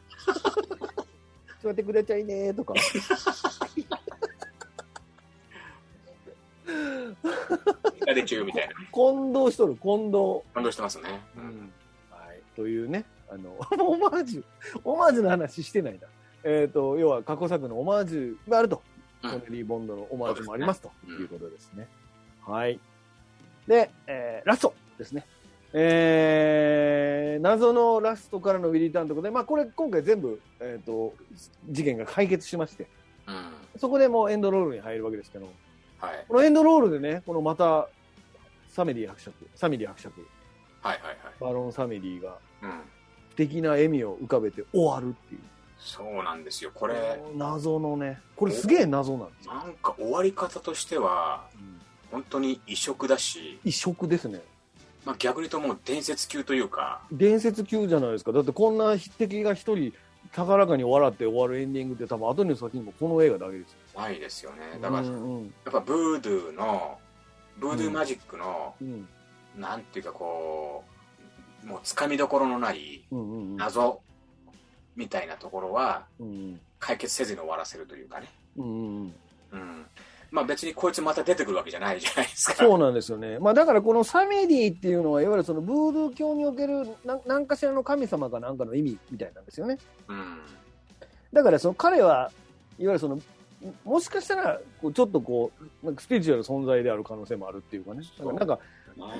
座ってくれちゃいねーとか。が出ちゅうみたいな。混同しとる、混同。感動してますね。う。うんん。はい。というね、あの、オマージュ、オマージュの話してないな。えっ、と、要は過去作のオマージュがあると。うんコネリー・ボンドのオマージュもありますということですね。はい。で、えーラストですね。えー謎のラストからのウィリーターンということで、まあこれ今回全部、えっ、と、事件が解決しまして、うん。そこでもうエンドロールに入るわけですけど、はい。このエンドロールでね、このまた、サメリー伯爵、サミリー伯爵、はいはいバロン・サミリーがはい。うん。素敵な笑みを浮かべて終わるっていう。そうなんですよ。これ、謎のね、これすげえ謎なんですよ。なんか終わり方としては、本当に異色だし、異色ですね。まあ、逆に言うともう伝説級というか、伝説級じゃないですか。だってこんな敵が一人高らかに笑って終わるエンディングって多分後に先にもこの映画だけですよ。ないですよね。だから、やっうんうんぱブードゥーの、ブードゥーマジックの、うんなんていうかこう、もうつかみどころのないうんうんうん謎みたいなところはうん解決せずに終わらせるというかね。うんうんうん。まあ別にこいつまた出てくるわけじゃないじゃないですか。そうなんですよね。まあだからこのサメディっていうのは、いわゆるそのブードゥー教におけるなん何かしらの神様かなんかの意味みたいなんですよね。うん。だからその彼はいわゆるそのもしかしたらちょっとこうなんかスピリチュアル存在である可能性もあるっていうかね。なんか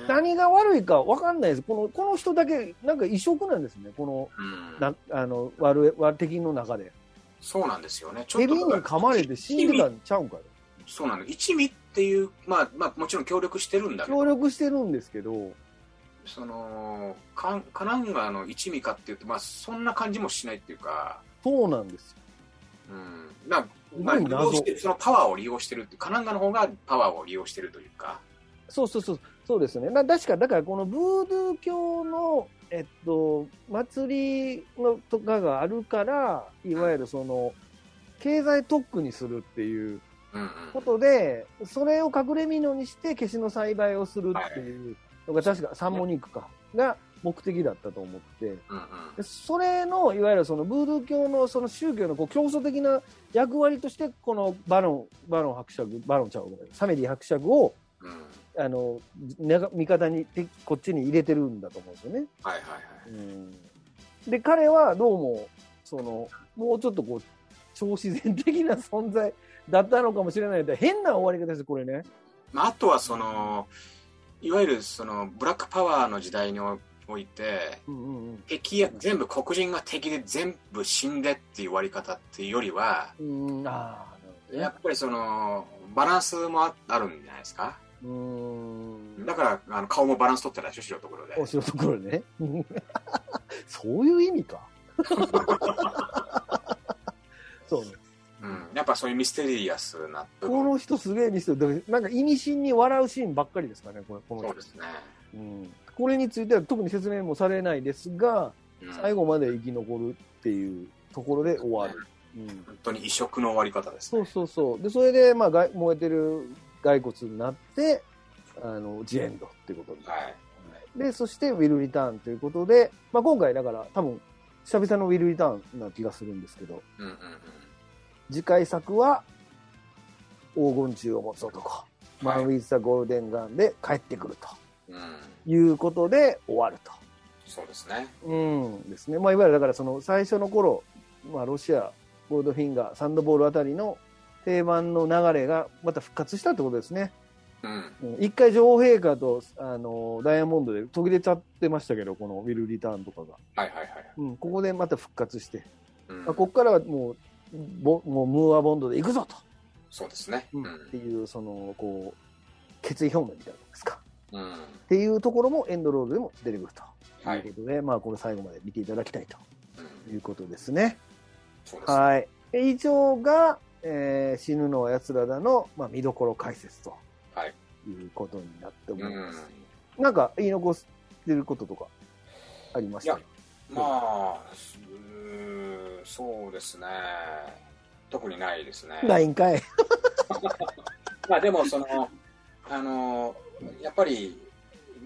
何が悪いか分かんないです。このこの人だけなんか異色なんですね。このうんなあの悪い悪敵の中で。そうなんですよね。ちょっと噛まれて死んでたんちゃうんかよ。そうなの。一味っていう、まあまあもちろん協力してるんだけど協、力してるんですけど、その、カカナンガの一味かっていうと、まあそんな感じもしないっていうか、そうなんですよ。うん。まあ、まあ、利用してるそのパワーを利用してるってカナンガの方がパワーを利用してるというか、そうそうそう、そうですね。な確か、だからこのブードゥー教の、えっと、祭りのとかがあるから、いわゆるその、経済特区にするっていう。ことで、それを隠れ蓑にして、消しの栽培をするっていうのが、確かサンモニックか、が目的だったと思って、それの、いわゆるそのブードゥー教のその宗教のこう競争的な役割として、このバロン、バロン伯爵、バロンちゃうサメリー伯爵を、うんあの、味方に、てこっちに入れてるんだと思うんですよね。はいはいはい。うん。で、彼はどうも、その、もうちょっとこう、超自然的な存在だったのかもしれないって変な終わり方です、これね。まあ、あとはその、いわゆるそのブラックパワーの時代において、うんうんうん。敵や全部黒人が敵で全部死んでっていう終わり方っていうよりは、うん、あやっぱりその、バランスもああるんじゃないですか？うーん。だから、あの顔もバランス取ってたでしょ、白いところで。お城ところでね。そういう意味か。そうね。うん。やっぱそういうミステリアスな部こ分。の人すげえミステリーなんか意味深に笑うシーンばっかりですかね、これこの人そうですね。うん。これについては特に説明もされないですが、うん最後まで生き残るっていうところで終わる。うん。本当に異色の終わり方ですね。そうそうそう。で、それで、まあ、がい燃えてる骸骨になって、あの、ジエンドっていうことに。はい。で、そして、ウィル・リターンということで、まあ、今回、だから、多分、久々のウィル・リターンな気がするんですけど、うんうんうん。次回作は、黄金銃を持つ男、マン・ウィズ・ザ・ゴールデン・ガンで帰ってくるうん。ということで終わると。そうですね。うんですね。まあ、いわゆるだからその最初の頃、まあ、ロシア、ゴールドフィンガー、サンドボールあたりの定番の流れがまた復活したってことですね。うん。うん一回女王陛下とあのダイヤモンドで途切れちゃってましたけど、このウィル・リターンとかが。はいはいはい。うん、ここでまた復活して、うんまあ、ここからはもう、ボもうムーアボンドで行くぞと、そうですね。うんっていう、その、こう、決意表明みたいなのですか。うん。うん。っていうところもエンドロールでも出てくると。はいいうことで、まあ、これ最後まで見ていただきたいとうんいうことですね。そうです。はい。以上が、えー死ぬのは奴らだの、まあ、見どころ解説とはい。いうことになって思ういます。ん。なんか言い残してることとかありました？いやまあ、うそうですね。特にないですね。ないんかい。まあでも、その、あの、やっぱり、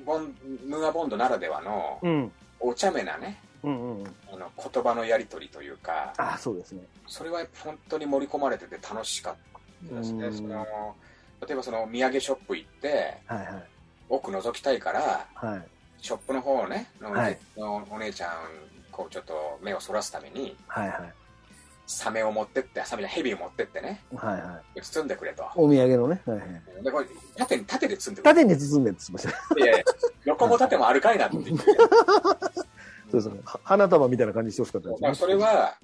ボンムーアボンドならではの、うん。お茶目なね、うんうんうん。あの言葉のやり取りというか、あ、そうですね。それは本当に盛り込まれてて楽しかったですね。うんその例えばその土産ショップ行って、はいはい。奥覗きたいから、はい。ショップの方ね、の,、はいのお姉ちゃん、こうちょっと目をそらすために、はいはい。サメを持ってって、サメじゃヘビを持ってってね、はいはい。包んでくれと。お土産のね。はいはい。で、これ、縦に、縦で包んでくれ縦に包んでって言ってました。いやいや横も縦もあるかいなって言って。そうですね。は花束みたいな感じにしてほしかったそれは、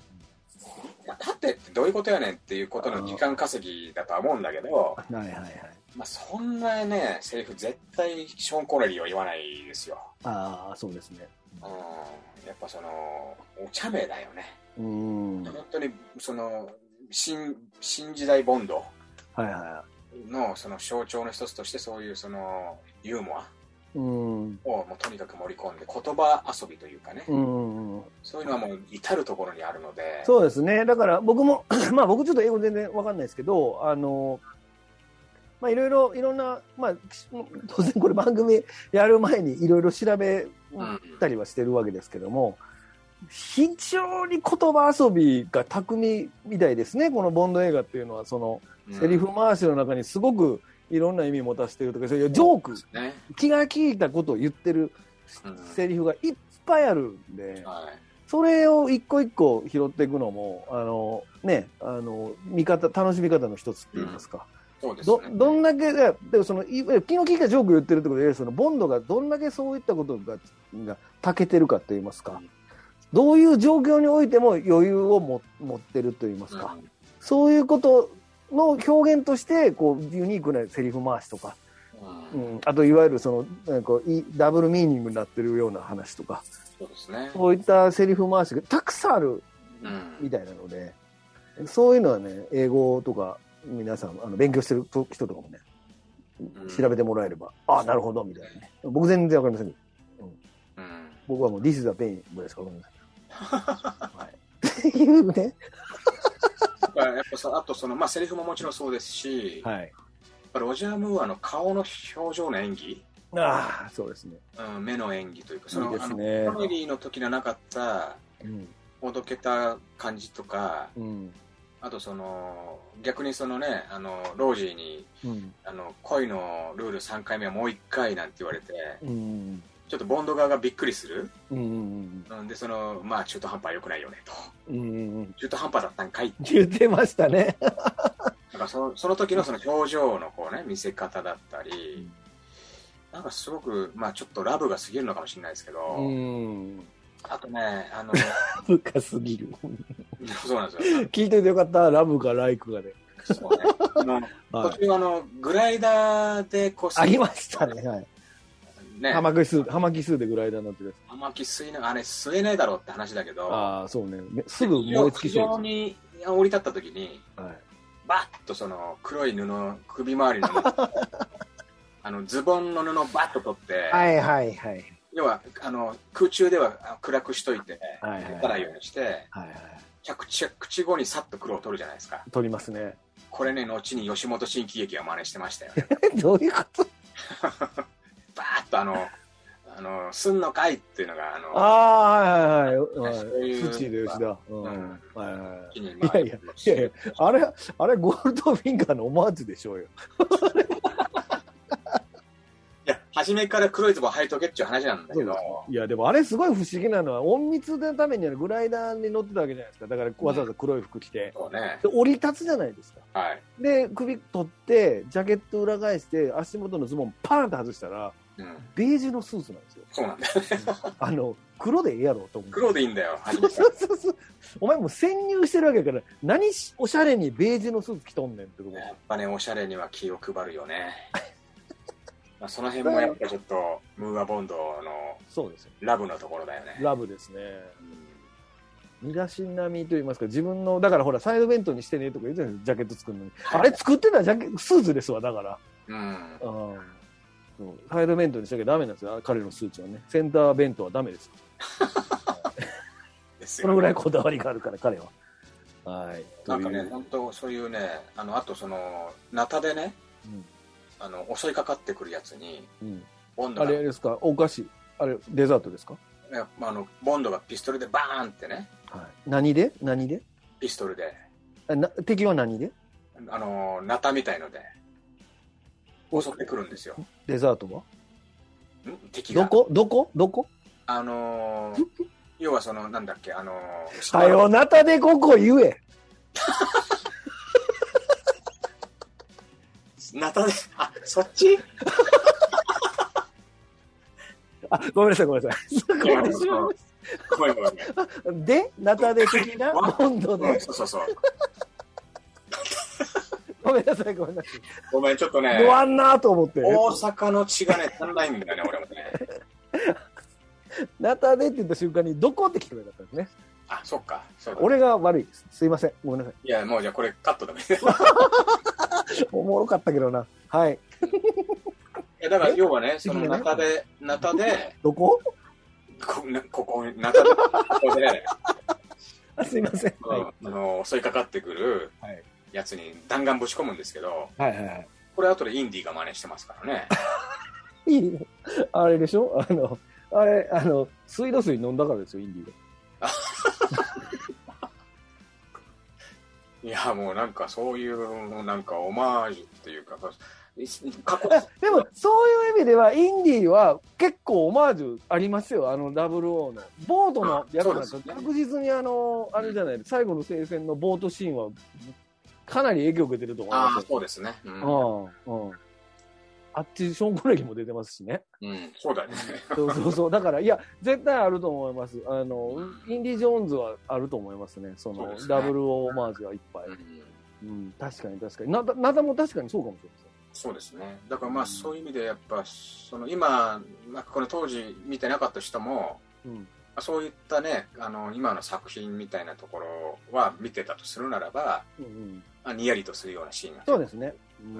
まあ縦ってどういうことやねんっていうことの時間稼ぎだとは思うんだけど、はいはいはい。まあ、そんなね、セリフ絶対ショーン・コネリーは言わないですよ。ああ、そうですね。うん、やっぱその、お茶目だよね。うーん。本当に、その、新、新時代ボンドはいはのその象徴の一つとしてそういうその、ユーモアい。うーん。をもうとにかく盛り込んで、言葉遊びというかね、うんうん。そういうのはもう至るところにあるので、そうですね。だから僕も、まあ僕ちょっと英語全然わかんないですけど、あの、まあいろいろ、いろんな、まあ当然これ番組 やる前にいろいろ調べうんたりはしてるわけですけども、非常に言葉遊びが巧みみたいですね。このボンド映画っていうのは、その、うんセリフ回しの中にすごくいろんな意味持たせてるとか、そういうジョーク、ね。気が利いたことを言ってるうんセリフがいっぱいあるんで、はい。それを一個一個拾っていくのも、あの、ね、あの、見方、楽しみ方の一つって言いますか。うですね。、どんだけ、でもその、いわゆる気の利いたジョーク言ってるってことで、その、ボンドがどんだけそういったことが、が、長けてるかと言いますか。どういう状況においても余裕をも持ってると言いますか。そういうことの表現として、こう、ユニークなセリフ回しとか、うんうんうん、あと、いわゆるその、なんかいダブルミーニングになってるような話とか、そうですね。そういったセリフ回しがたくさんあるうんみたいなので、そういうのはね、英語とか、皆さん、あの勉強してる人とかもね、うん調べてもらえれば、ああ、なるほど、みたいなね。僕全然わかりませんうん僕はもう This is a pain ぐらいしかわかりません。はい。っていうね。だからやっぱそあとその、まあ、セリフももちろんそうですし、はい。ぱロジャー・ムーアの顔の表情の演技、ああ、そうですね。うん、目の演技というか、そのいいねあのコメディの時にはなかった、うん。おどけた感じとか、うん。あとその逆にそのねあのロージーにうん。あの恋のルール3回目はもう1回なんて言われてうん。ちょっとボンド側がびっくりするうん。うんでそのまあ中途半端は良くないよねとうん。中途半端だったんかい言ってましたね。だからそのその時のその表情のこうね見せ方だったり、なんかすごくまあちょっとラブが過ぎるのかもしれないですけど、うん。あとねあの深すぎる。そうなんですよ 聞いててよかった。ラブかライクがね。そうねあの はい途中あのグライダーでこうありましたね。はい。ねハマキ数、ハマキ数でグライダーになってるやつ。玉木吸いなあれ吸えないだろうって話だけどああ、そうね。めすぐ燃え尽き非そうに降り立った時にす。はい。バッとその黒い布首周りの あのズボンの布をバッと取って、はいはいはい。要はあの空中ではあ暗くしといてはいはい出ないようにしてはいはい。着着地後にさっと黒を取るじゃないですか撮りますね。これね後に吉本新喜劇が真似してましたよね どういうこと？バーッとあのあのすんのかいっていうのがあのああ、はいはいはい。そういうスチーで吉田。うん。うんはいはいはい。やいやいやいやあれ、あれ、ゴールドフィンガーのオマージュでしょうよ。いや初めから黒いズボン履いとけっていう話なんだけどいや、でもあれすごい不思議なのは、隠密のためにはグライダーに乗ってたわけじゃないですか。だからわざわざ黒い服着て。そうねで、降り立つじゃないですか。はい、で、首取って、ジャケット裏返して、足元のズボンパーンって外したら、うん、ベージュのスーツなんですよ。そうなんだよあの、黒でええやろと思って。黒でいいんだよそうそうそう。お前もう潜入してるわけやから、何しおしゃれにベージュのスーツ着とんねんってとこらやっぱねおしゃれには気を配るよね まあその辺もやっぱちょっとムーアボンドのそうですよ。ラブのところだよねラブですね。うん身だしなみと言いますか、自分の、だからほら、サイドベントにしてねとか言うじゃないですか、ジャケット作るのに。あれ作ってたジャケスーツですわ、だから。うんうんそうサイドベントにしなきゃダメなんですよ、彼のスーツはね。センターベントはダメです。ですそのぐらいねこだわりがあるから、彼は。はい。なんかね本当そういうねあのあとそのナタでねうん。あの襲いかかってくるやつにうん。ボンドがあれですか、お菓子、あれ、デザートですか？ねあのボンドがピストルでバーンってね。はい。何で？何で？ピストルで。あな敵は何で？あのナタみたいので襲ってくるんですよ。デザートは？ん？敵が？どこ？どこ？どこ？あのー要はそのなんだっけ？あのーさよなたでここ言え。ナタで？あそっち？あ、ごめんなさい、ごめんなさい。ごめんなさい。ごめんで、ナタデ的な ボンドうんで。そうそうそうごめんなさい、ごめんなさい。ごめんちょっとね終わんなと思って。大阪の血がね足んないんだよね俺もねナタデって言った瞬間に、どこって聞こえなかったんですね。あそっかそうだ俺が悪いです。すいません。ごめんなさい。いやもうじゃあこれカットだね おもろかったけどな。はい。いやだから要はねそのナタでナタでどこ？こなここナタでここで あすいません。はい。あの襲いかかってくるはいやつに弾丸ぶち込むんですけどはいはいはい。これ後でインディが真似してますからねいいねあれでしょ？あの、あれ、あの、水道水飲んだからですよ、インディ いやもうなんかそういうなんかオマージュっていうか。でも、そういう意味では、インディは結構オマージュありますよ、あの WO の。ボートのやつなんか確実にあの、あれじゃない、最後の聖戦のボートシーンは、かなり影響を受けてると思いああますよ。そうですねうん。あっち、ショーン・コネギも出てますしね。うん、そうだよねそうそうそう。だから、いや、絶対あると思います。あの、インディ・ジョーンズはあると思いますね。その、そねダブルオマージュはいっぱい。うんうん、確かに確かに。なだ、なだも確かにそうかもしれません。そうですねだからまあそういう意味でやっぱその今なんかこの当時見てなかった人もうん。まあそういったねあの今の作品みたいなところは見てたとするならばうんうん、あにやりとするようなシーンがそうですね。うん。ん。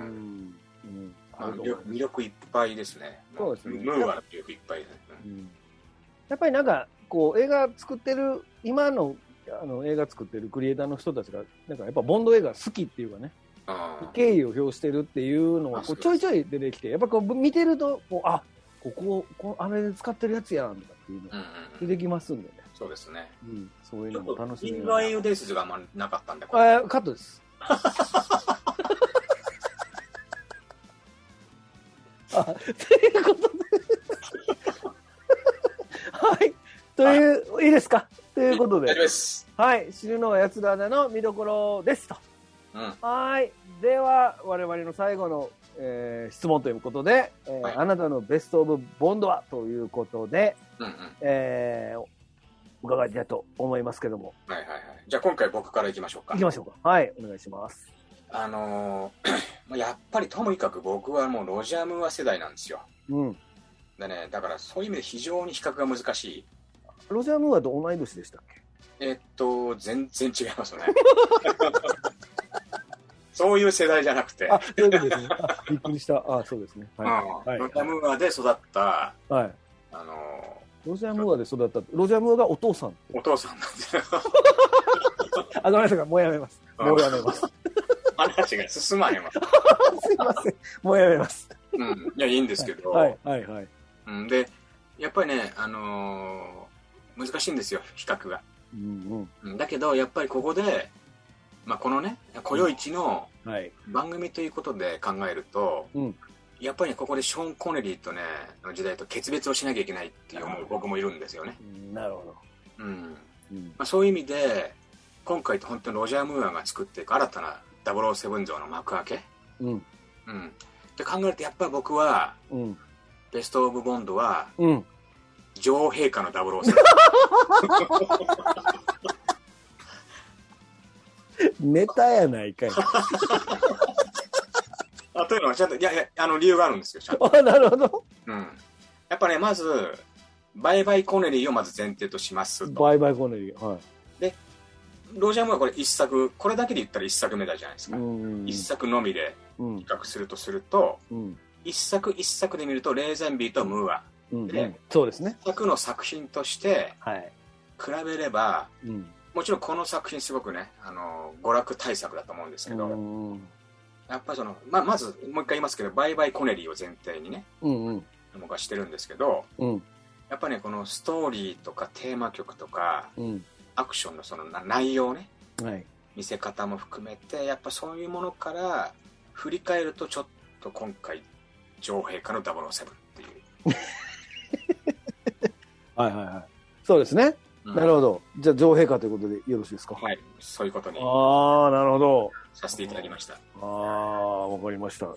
うん。まあ、魅力いっぱいですね。そうですね。ムーアの魅力いっぱいですね。うん。やっぱりなんか、こう、映画作ってる、今の、あの、映画作ってるクリエイターの人たちが、なんかやっぱボンド映画好きっていうかね、あ敬意を表してるっていうのがこうちょいちょい出てきて、やっぱこう見てると、こうあここ、こあれで使ってるやつやんとかっていうのが出てきますんでね。そうですね。うん、そういうのも楽、しみインながら。ワイユデイスがあんまなかったんで、えーカットです。あということで。はい。という、いいですか？ということで大丈夫、です。はい。死ぬのは奴らだの見どころですと。うん。はい。では、我々の最後の、えー質問ということで、えーはいあなたのベストオブボンドは？ということで、うんうん。えー伺いたいと思いますけども。はいはいはい。じゃあ今回僕からいきましょうか行き。ましょうか。はい。お願いします。あのー まあやっぱりともかく僕はもうロジャー・ムーア世代なんですよ。うん。でね、だからそういう意味で非常に比較が難しい。ロジャー・ムーアと同い年でしたっけ？えっと、全然違いますよね。そういう世代じゃなくて、あ、そういうことですね。あびっくりした。あ、そうですね。うんはい。はいロジャー・ムーアで育った、はい。ロジャー・ムーアで育った。ロジャー・ムーアがお父さん。ーお父さんなんですよ。あ、ごめんなさい。もうやめます。もうやめます。話が進まへんわ。すいません。もうやめます。うん。いや、いいんですけど、はい。はい。はい。うん、で、やっぱりね、あのー難しいんですよ、比較が。うんうんだけど、やっぱりここで、まあ、このね、今宵一のうん。はい。番組ということで考えると、うんやっぱりね、ここでショーン・コネリーとね、の時代と決別をしなきゃいけないっていう思う僕もいるんですよね。うんなるほど。うんうん。まあ、そういう意味で、今回と本当にロジャー・ムーアが作っていく新たな007像の幕開け、うん。うん、って考えると、やっぱり僕は、うん。ベスト・オブ・ボンドは、うん。女王陛下の007。ネタやないかい。あというのは、ちゃんと、いやいや、あの、理由があるんですよ、ちゃんと。あ、なるほど。うん。やっぱね、まず、バイバイ・コネリーをまず前提としますと。バイバイコネリー。はい。ロジャー・ムーアはこれ一作、これだけで言ったら一作目だじゃないですか。ん一作のみでうん比。較するとすると、うん。一作一作で見ると、レーゼンビーとムーア。うん。でそうですね。一作の作品としてはい。比べれば、うん。もちろんこの作品すごくね、あの、娯楽大作だと思うんですけど、うん。やっぱりその、まあ、まず、もう一回言いますけど、バイバイ・コネリーを前提にね、うん。うん。僕はしてるんですけど、うん。やっぱね、このストーリーとかテーマ曲とか、うん。アクションのそのな内容ね、はい。見せ方も含めて、やっぱそういうものから振り返ると、ちょっと今回、女王陛下の007っていう。はいはいはい。そうですね。うんなるほど。じゃあ、女王陛下ということでよろしいですか？はい、そういうことにああ、なるほど。させていただきました。ああ、わかりました。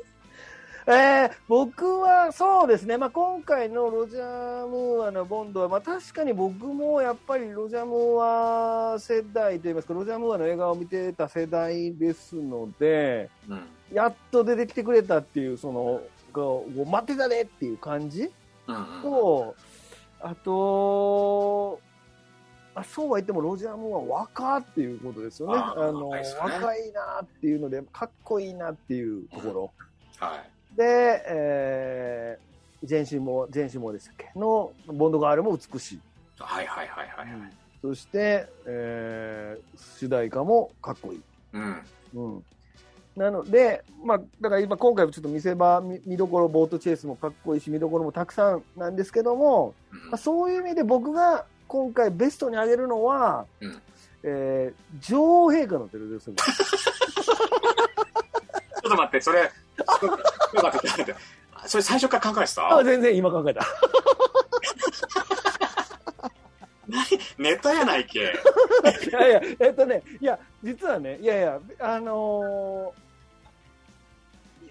えー、僕はそうですね、まあ、今回のロジャー・ムーアのボンドは、まあ、確かに僕もやっぱりロジャー・ムーア世代といいますか、ロジャー・ムーアの映画を見てた世代ですので、うん。やっと出てきてくれたっていう、その、こう待ってたねっていう感じ？うんうん。と、あと、あそうは言っても、ロジャー・ムーアは若っていうことですよね。あのね若いなっていうので、かっこいいなっていうところ。はい。で、えー、ジェンシーモー、ジェンシーモーでしたっけ？の、ボンドガールも美しい。はいはいはいはいはい。そして、えー、主題歌もかっこいい。うん。うん。なので、まあ、だから今、今回もちょっと見せ場、見見どころ、ボートチェイスもかっこいいし、見どころもたくさんなんですけども、うんまあ、そういう意味で僕が今回ベストに挙げるのは、うんえー、女王陛下のテレビですよ。ちょっと待って、それ、ちょっと待って、それ最初から考えてた？あ、全然今考えた。何？ネタやないけ。いやいや、えっとね、いや、実はね、いやいや、あのー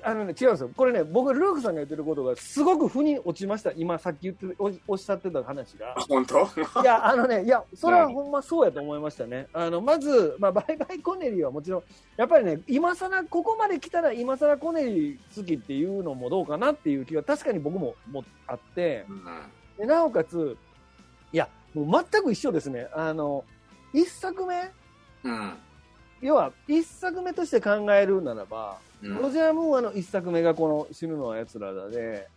あのね、違うんですよ。これね、僕、ルークさんが言ってることがすごく腑に落ちました。今、さっき言って、おおっしゃってた話が。本当？いや、あのね、いや、それはほんまそうやと思いましたね。あの、まず、まあ、バイバイコネリーはもちろん、やっぱりね、今更、ここまで来たら今更コネリー好きっていうのもどうかなっていう気が確かに僕ももあって、うんでなおかつ、いや、もう全く一緒ですね。あの、一作目、うん。要は、一作目として考えるならば、うん。ロジャー・ムーアの一作目がこの死ぬのは奴らだで、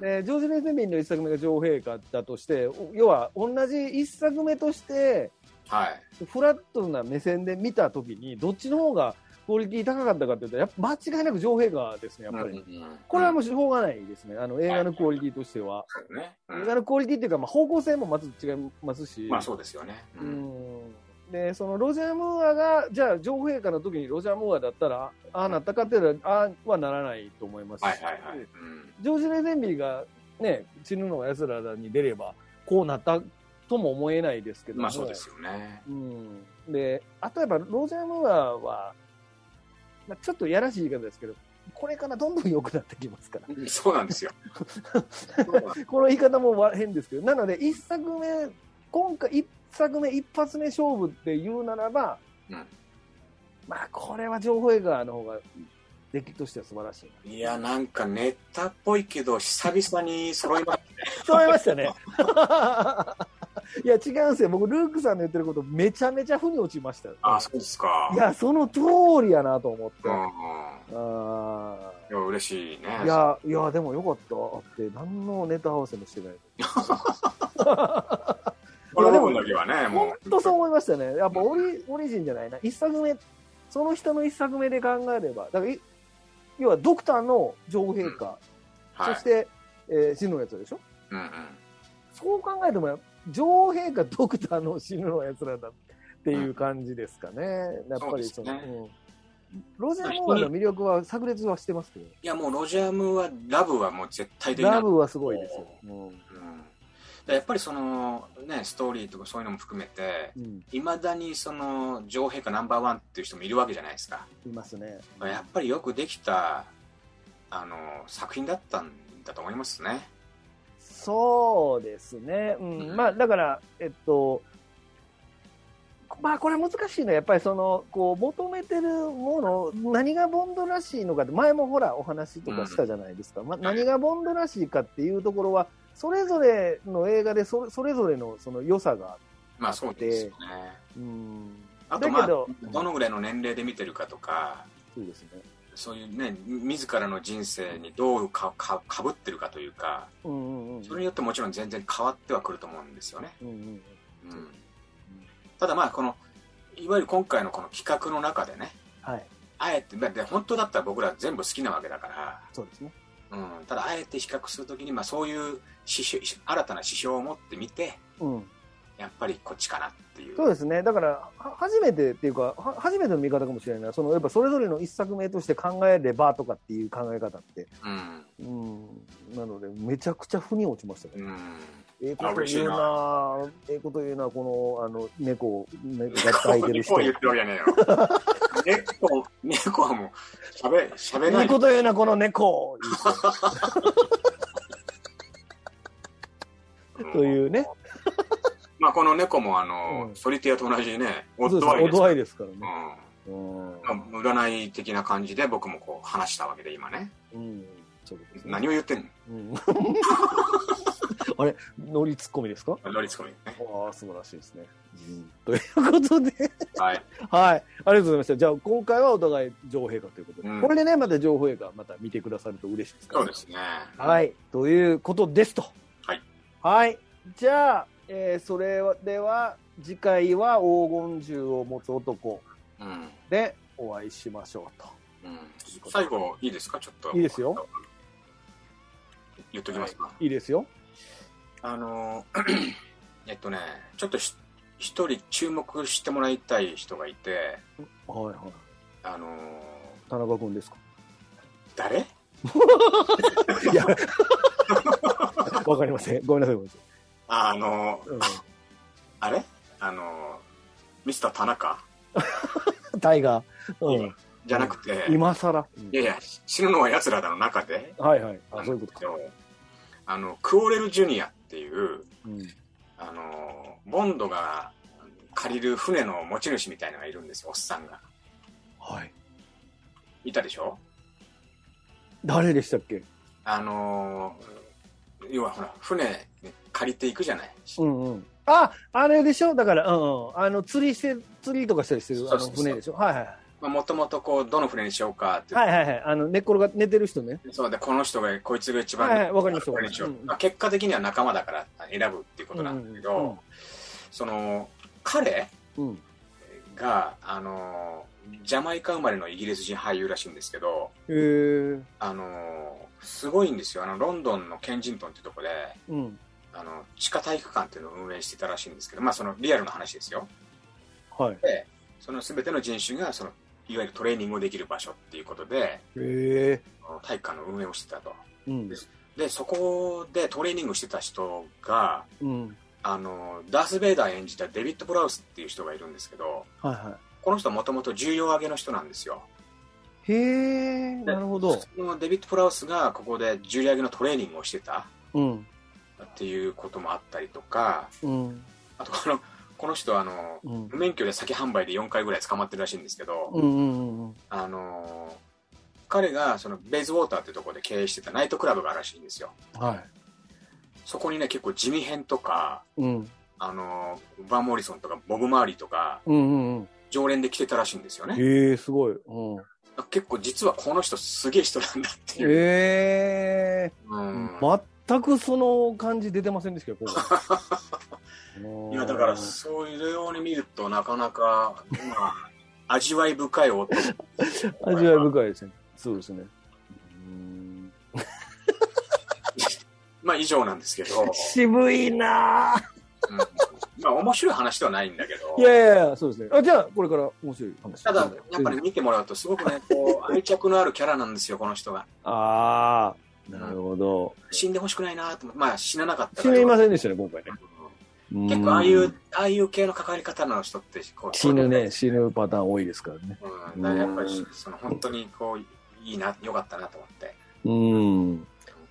で、ジョージ・レイゼンビンの一作目が女王陛下だとして、お要は同じ一作目として、はい。フラットな目線で見たときに、どっちの方がクオリティ高かったかっていうと、やっぱ間違いなく女王陛下ですね、やっぱり。これはもうしょうがないですね、あの映画のクオリティとしては。映画のクオリティっていうか、まあ、方向性もまず違いますし。まあそうですよね。う。うんんで、そのロジャー・ムーアが、じゃあ、女王陛下の時にロジャー・ムーアだったら、ああなったかっていうと、ああはならないと思いますし、はいはいはい。うんジョージ・レゼンビーがね、死ぬのが奴らに出れば、こうなったとも思えないですけどもまあそうですよね。うん、で、あとやっぱロジャー・ムーアは、まあ、ちょっとやらしい言い方ですけど、これからどんどん良くなってきますから。そうなんですよ。この言い方もわ変ですけど、なので、一作目、今回、一作目、一発目勝負って言うならば、うんまあ、これは情報映画の方が、出来としては素晴らしい。いや、なんかネタっぽいけど、久々に揃いましそう思いましたね。いや、違うんですよ。僕、ルークさんの言ってること、めちゃめちゃ腑に落ちました。あ、そうですか。いや、その通りやなと思って。うんうん。あいや、嬉しいね。ーいや、いや、でもよかったって、何のネタ合わせもしてない。この部分だけはね、も本う。当そう思いましたね。やっぱオリオリジンじゃないな。一作目、その人の一作目で考えれば、だからい、要はドクターの女王陛下、はい。そして、えー死ぬやつでしょ？うんうん。そう考えても、女王陛下、ドクターの死ぬのやつらだっていう感じですかね。やっぱりその、ロジャー・モーアの魅力は炸裂はしてますけど、いや、もうロジャームは、ラブはもう絶対的な。ラブはすごいですよ。うんうんでやっぱりその、ね、ストーリーとかそういうのも含めて、うん、いまだにその女王陛下ナンバーワンっていう人もいるわけじゃないですか。いますね。やっぱりよくできたあの作品だったんだと思いますね。そうですね。うん。まあ、だから、えっと、まあ、これ難しいのは、やっぱりその、こう、求めてるもの、何がボンドらしいのかって、前もほら、お話とかしたじゃないですか。まあ、何がボンドらしいかっていうところは、それぞれの映画でそれ、それぞれのその良さが、まあそうですよね。うん、あとまあどのぐらいの年齢で見てるかとか、そうですね。そういうね、自らの人生にどうかかかぶってるかというか、うんうんうん。それによってもちろん全然変わってはくると思うんですよね。うんうんうんただまあこのいわゆる今回のこの企画の中でねはい。あえてだって本当だったら僕ら全部好きなわけだから、そうですね。うん、ただあえて比較するときに、まあ、そういう指標新たな指標を持ってみてうん。やっぱりこっちかなっていうそうですね。だから、は初めてっていうか、は初めての見方かもしれない。その、やっぱそれぞれの一作目として考えればとかっていう考え方って。うんうん。なので、めちゃくちゃ腑に落ちましたね。うんええこと言うな。な。ええこと言うなこの、あの、猫を、ね、が抱いてる人。猫言ってるわけねえよ。猫猫はもうしゃべしゃべええないこと言うな、この猫。というね。まあこの猫もあの、うん。ソリティアと同じにねオドアイですですからね。うん。うん。まあ占い的な感じで僕もこう話したわけで今ね。うん。何を言ってんの？うんあれ、ノリツッコミですか？乗りツッコミねああ、素晴らしいですね。ということで、はいはい。ありがとうございました。じゃあ、今回はお互い女王陛下ということで、うんこれでね、また女王陛下、また見てくださると嬉しいですから、そうですねはい。ということですと。はい。はい。じゃあ、えーそれでは、次回は黄金銃を持つ男うんでお会いしましょうと。うん最後いいですか？ちょっといいですよ言っときますか、いいですよ。あの えっとねちょっとし一人注目してもらいたい人がいてはいはい。あの田中君ですか？誰？いや、わかりません。ごめんなさい、ごめんなさあのい。あれ？あのミスター田中？うん、タイガー。うん。じゃなくて、今更？うんいやいや死ぬのは奴らだの中ではいはい。あ、そういうことか。あのクオレル・ジュニアっていううん。あのボンドが借りる船の持ち主みたいのがいるんですよおっさんがはい。いたでしょ？誰でしたっけ？あの要はほら船借りていくじゃない、うんうん。あ、あれでしょ？だから、うんうん。あの、釣りして、釣りとかしたりしてる、あの船でしょ？はいはい。まあ、もともとこうどの船にしようかって、はいはいはい。あの、寝っ転が寝てる人ね。そうでこの人がこいつが一番、はいはいわかりまにしようあ、結果的には仲間だから選ぶっていうことなんだけど、うんうんその彼うん。があのジャマイカ生まれのイギリス人俳優らしいんですけど。あのすごいんですよ。あの、ロンドンのケンジントンってとこで、うん。あの、地下体育館っていうのを運営してたらしいんですけど、まあそのリアルな話ですよ。はい。で、その全ての人種が、その、いわゆるトレーニングをできる場所っていうことで。体育館の運営をしてたと。うん。で、そこでトレーニングしてた人が、うん。あの、ダース・ベイダー演じたデビッド・ブラウスっていう人がいるんですけど、はいはこの人はもともと重要上げの人なんですよ。い。へえ。なるほど。そのデビッド・プラウスがここで重量上げのトレーニングをしてたうん。っていうこともあったりとか、うん。あとこの、この人はあの、うん。無免許で酒販売で4回ぐらい捕まってるらしいんですけど、うんうんうん。あの、彼がそのベイズウォーターってところで経営してたナイトクラブがあるらしいんですよ。はそこにね、結構地味編とか、い。うん。あの、バン・モリソンとかボブ・マーリーとか、うんうんうん。常連で来てたらしいんですよね。ええ、すごい。うん。結構実はこの人すげえ人なんだっていう。ええ。うん全くその感じ出てませんでしたけど、いやだからそういうように見るとなかなか、まあ、味わい深い音。味わい深いですね。そうですね。うん。まあ以上なんですけど、渋いなぁ。うん。まあ面白い話ではないんだけど。いやいやいや、そうですね。あじゃあ、これから面白い話。ただやっぱり見てもらうとすごくねこう 愛着のあるキャラなんですよこの人が。ああ、なるほど。死んでほしくないなと思ってまあ死ななかった死にませんでしたね、今回ね。うん結構ああいうああいう系の関わり方の人ってこう死ぬね、死ぬパターン多いですからね。うん、だからやっぱりその本当にこういいな良かったなと思ってうん。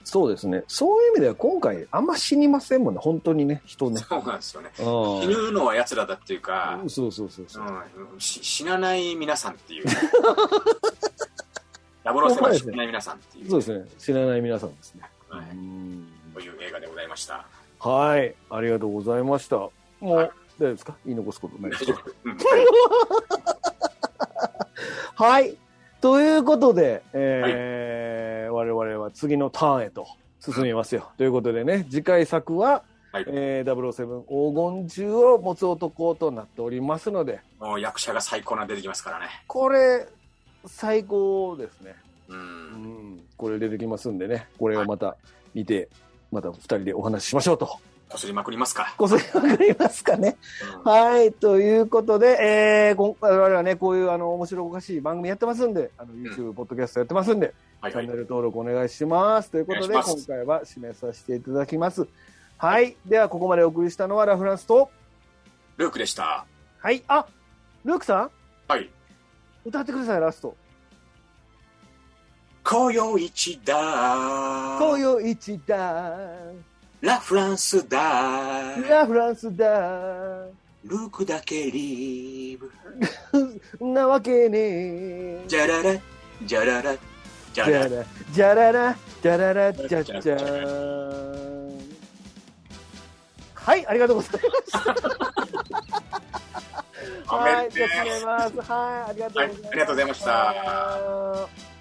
そうですね。そういう意味では今回あんま死にませんもんね、本当にね、人ね。そうなんですよねうん死ぬのは奴らだっていうか、そうそうそうそう。うん、し死なない皆さんっていう。ダブルセブン死なない皆さんっていう。そうですね。知らない皆さんですね。はいうんという映画でございました。はい。ありがとうございました。もう、はい大丈夫ですか？言い残すことないですか？はい。ということで、えー我々は次のターンへと進みますよ。ということでね、次回作は、はいえー、007黄金銃を持つ男となっておりますので、もう役者が最高な出てきますからね。これ、最高ですね。う。うんん。これ出てきますんでね、これをまた見て、また二人でお話ししましょうと。こすりまくりますか。こそりわかりますかね。うんはい、ということで、えー、今回我々はね、こういうあの面白おかしい番組やってますんで、あの YouTube、ポッドキャストやってますんで、はいはいチャンネ。ル登録お願いします。ということで、今回は締めさせていただきます。はい、ではここまでお送りしたのはラ・フランスと、ルークでした。はい、あ、ルークさん？はい。歌ってください、ラスト。今宵一だ。東洋一だ、ラ・フランスだ。ラ・フランスだ、ルークだけリーブ。なわけねじゃらら、じゃらら、じじゃらら。じゃらら、じゃらら、じゃじゃーん。はい、ありがとうございました。はい、じゃあ締めます。はい、ありがとうございます。はいありがとうございましたはい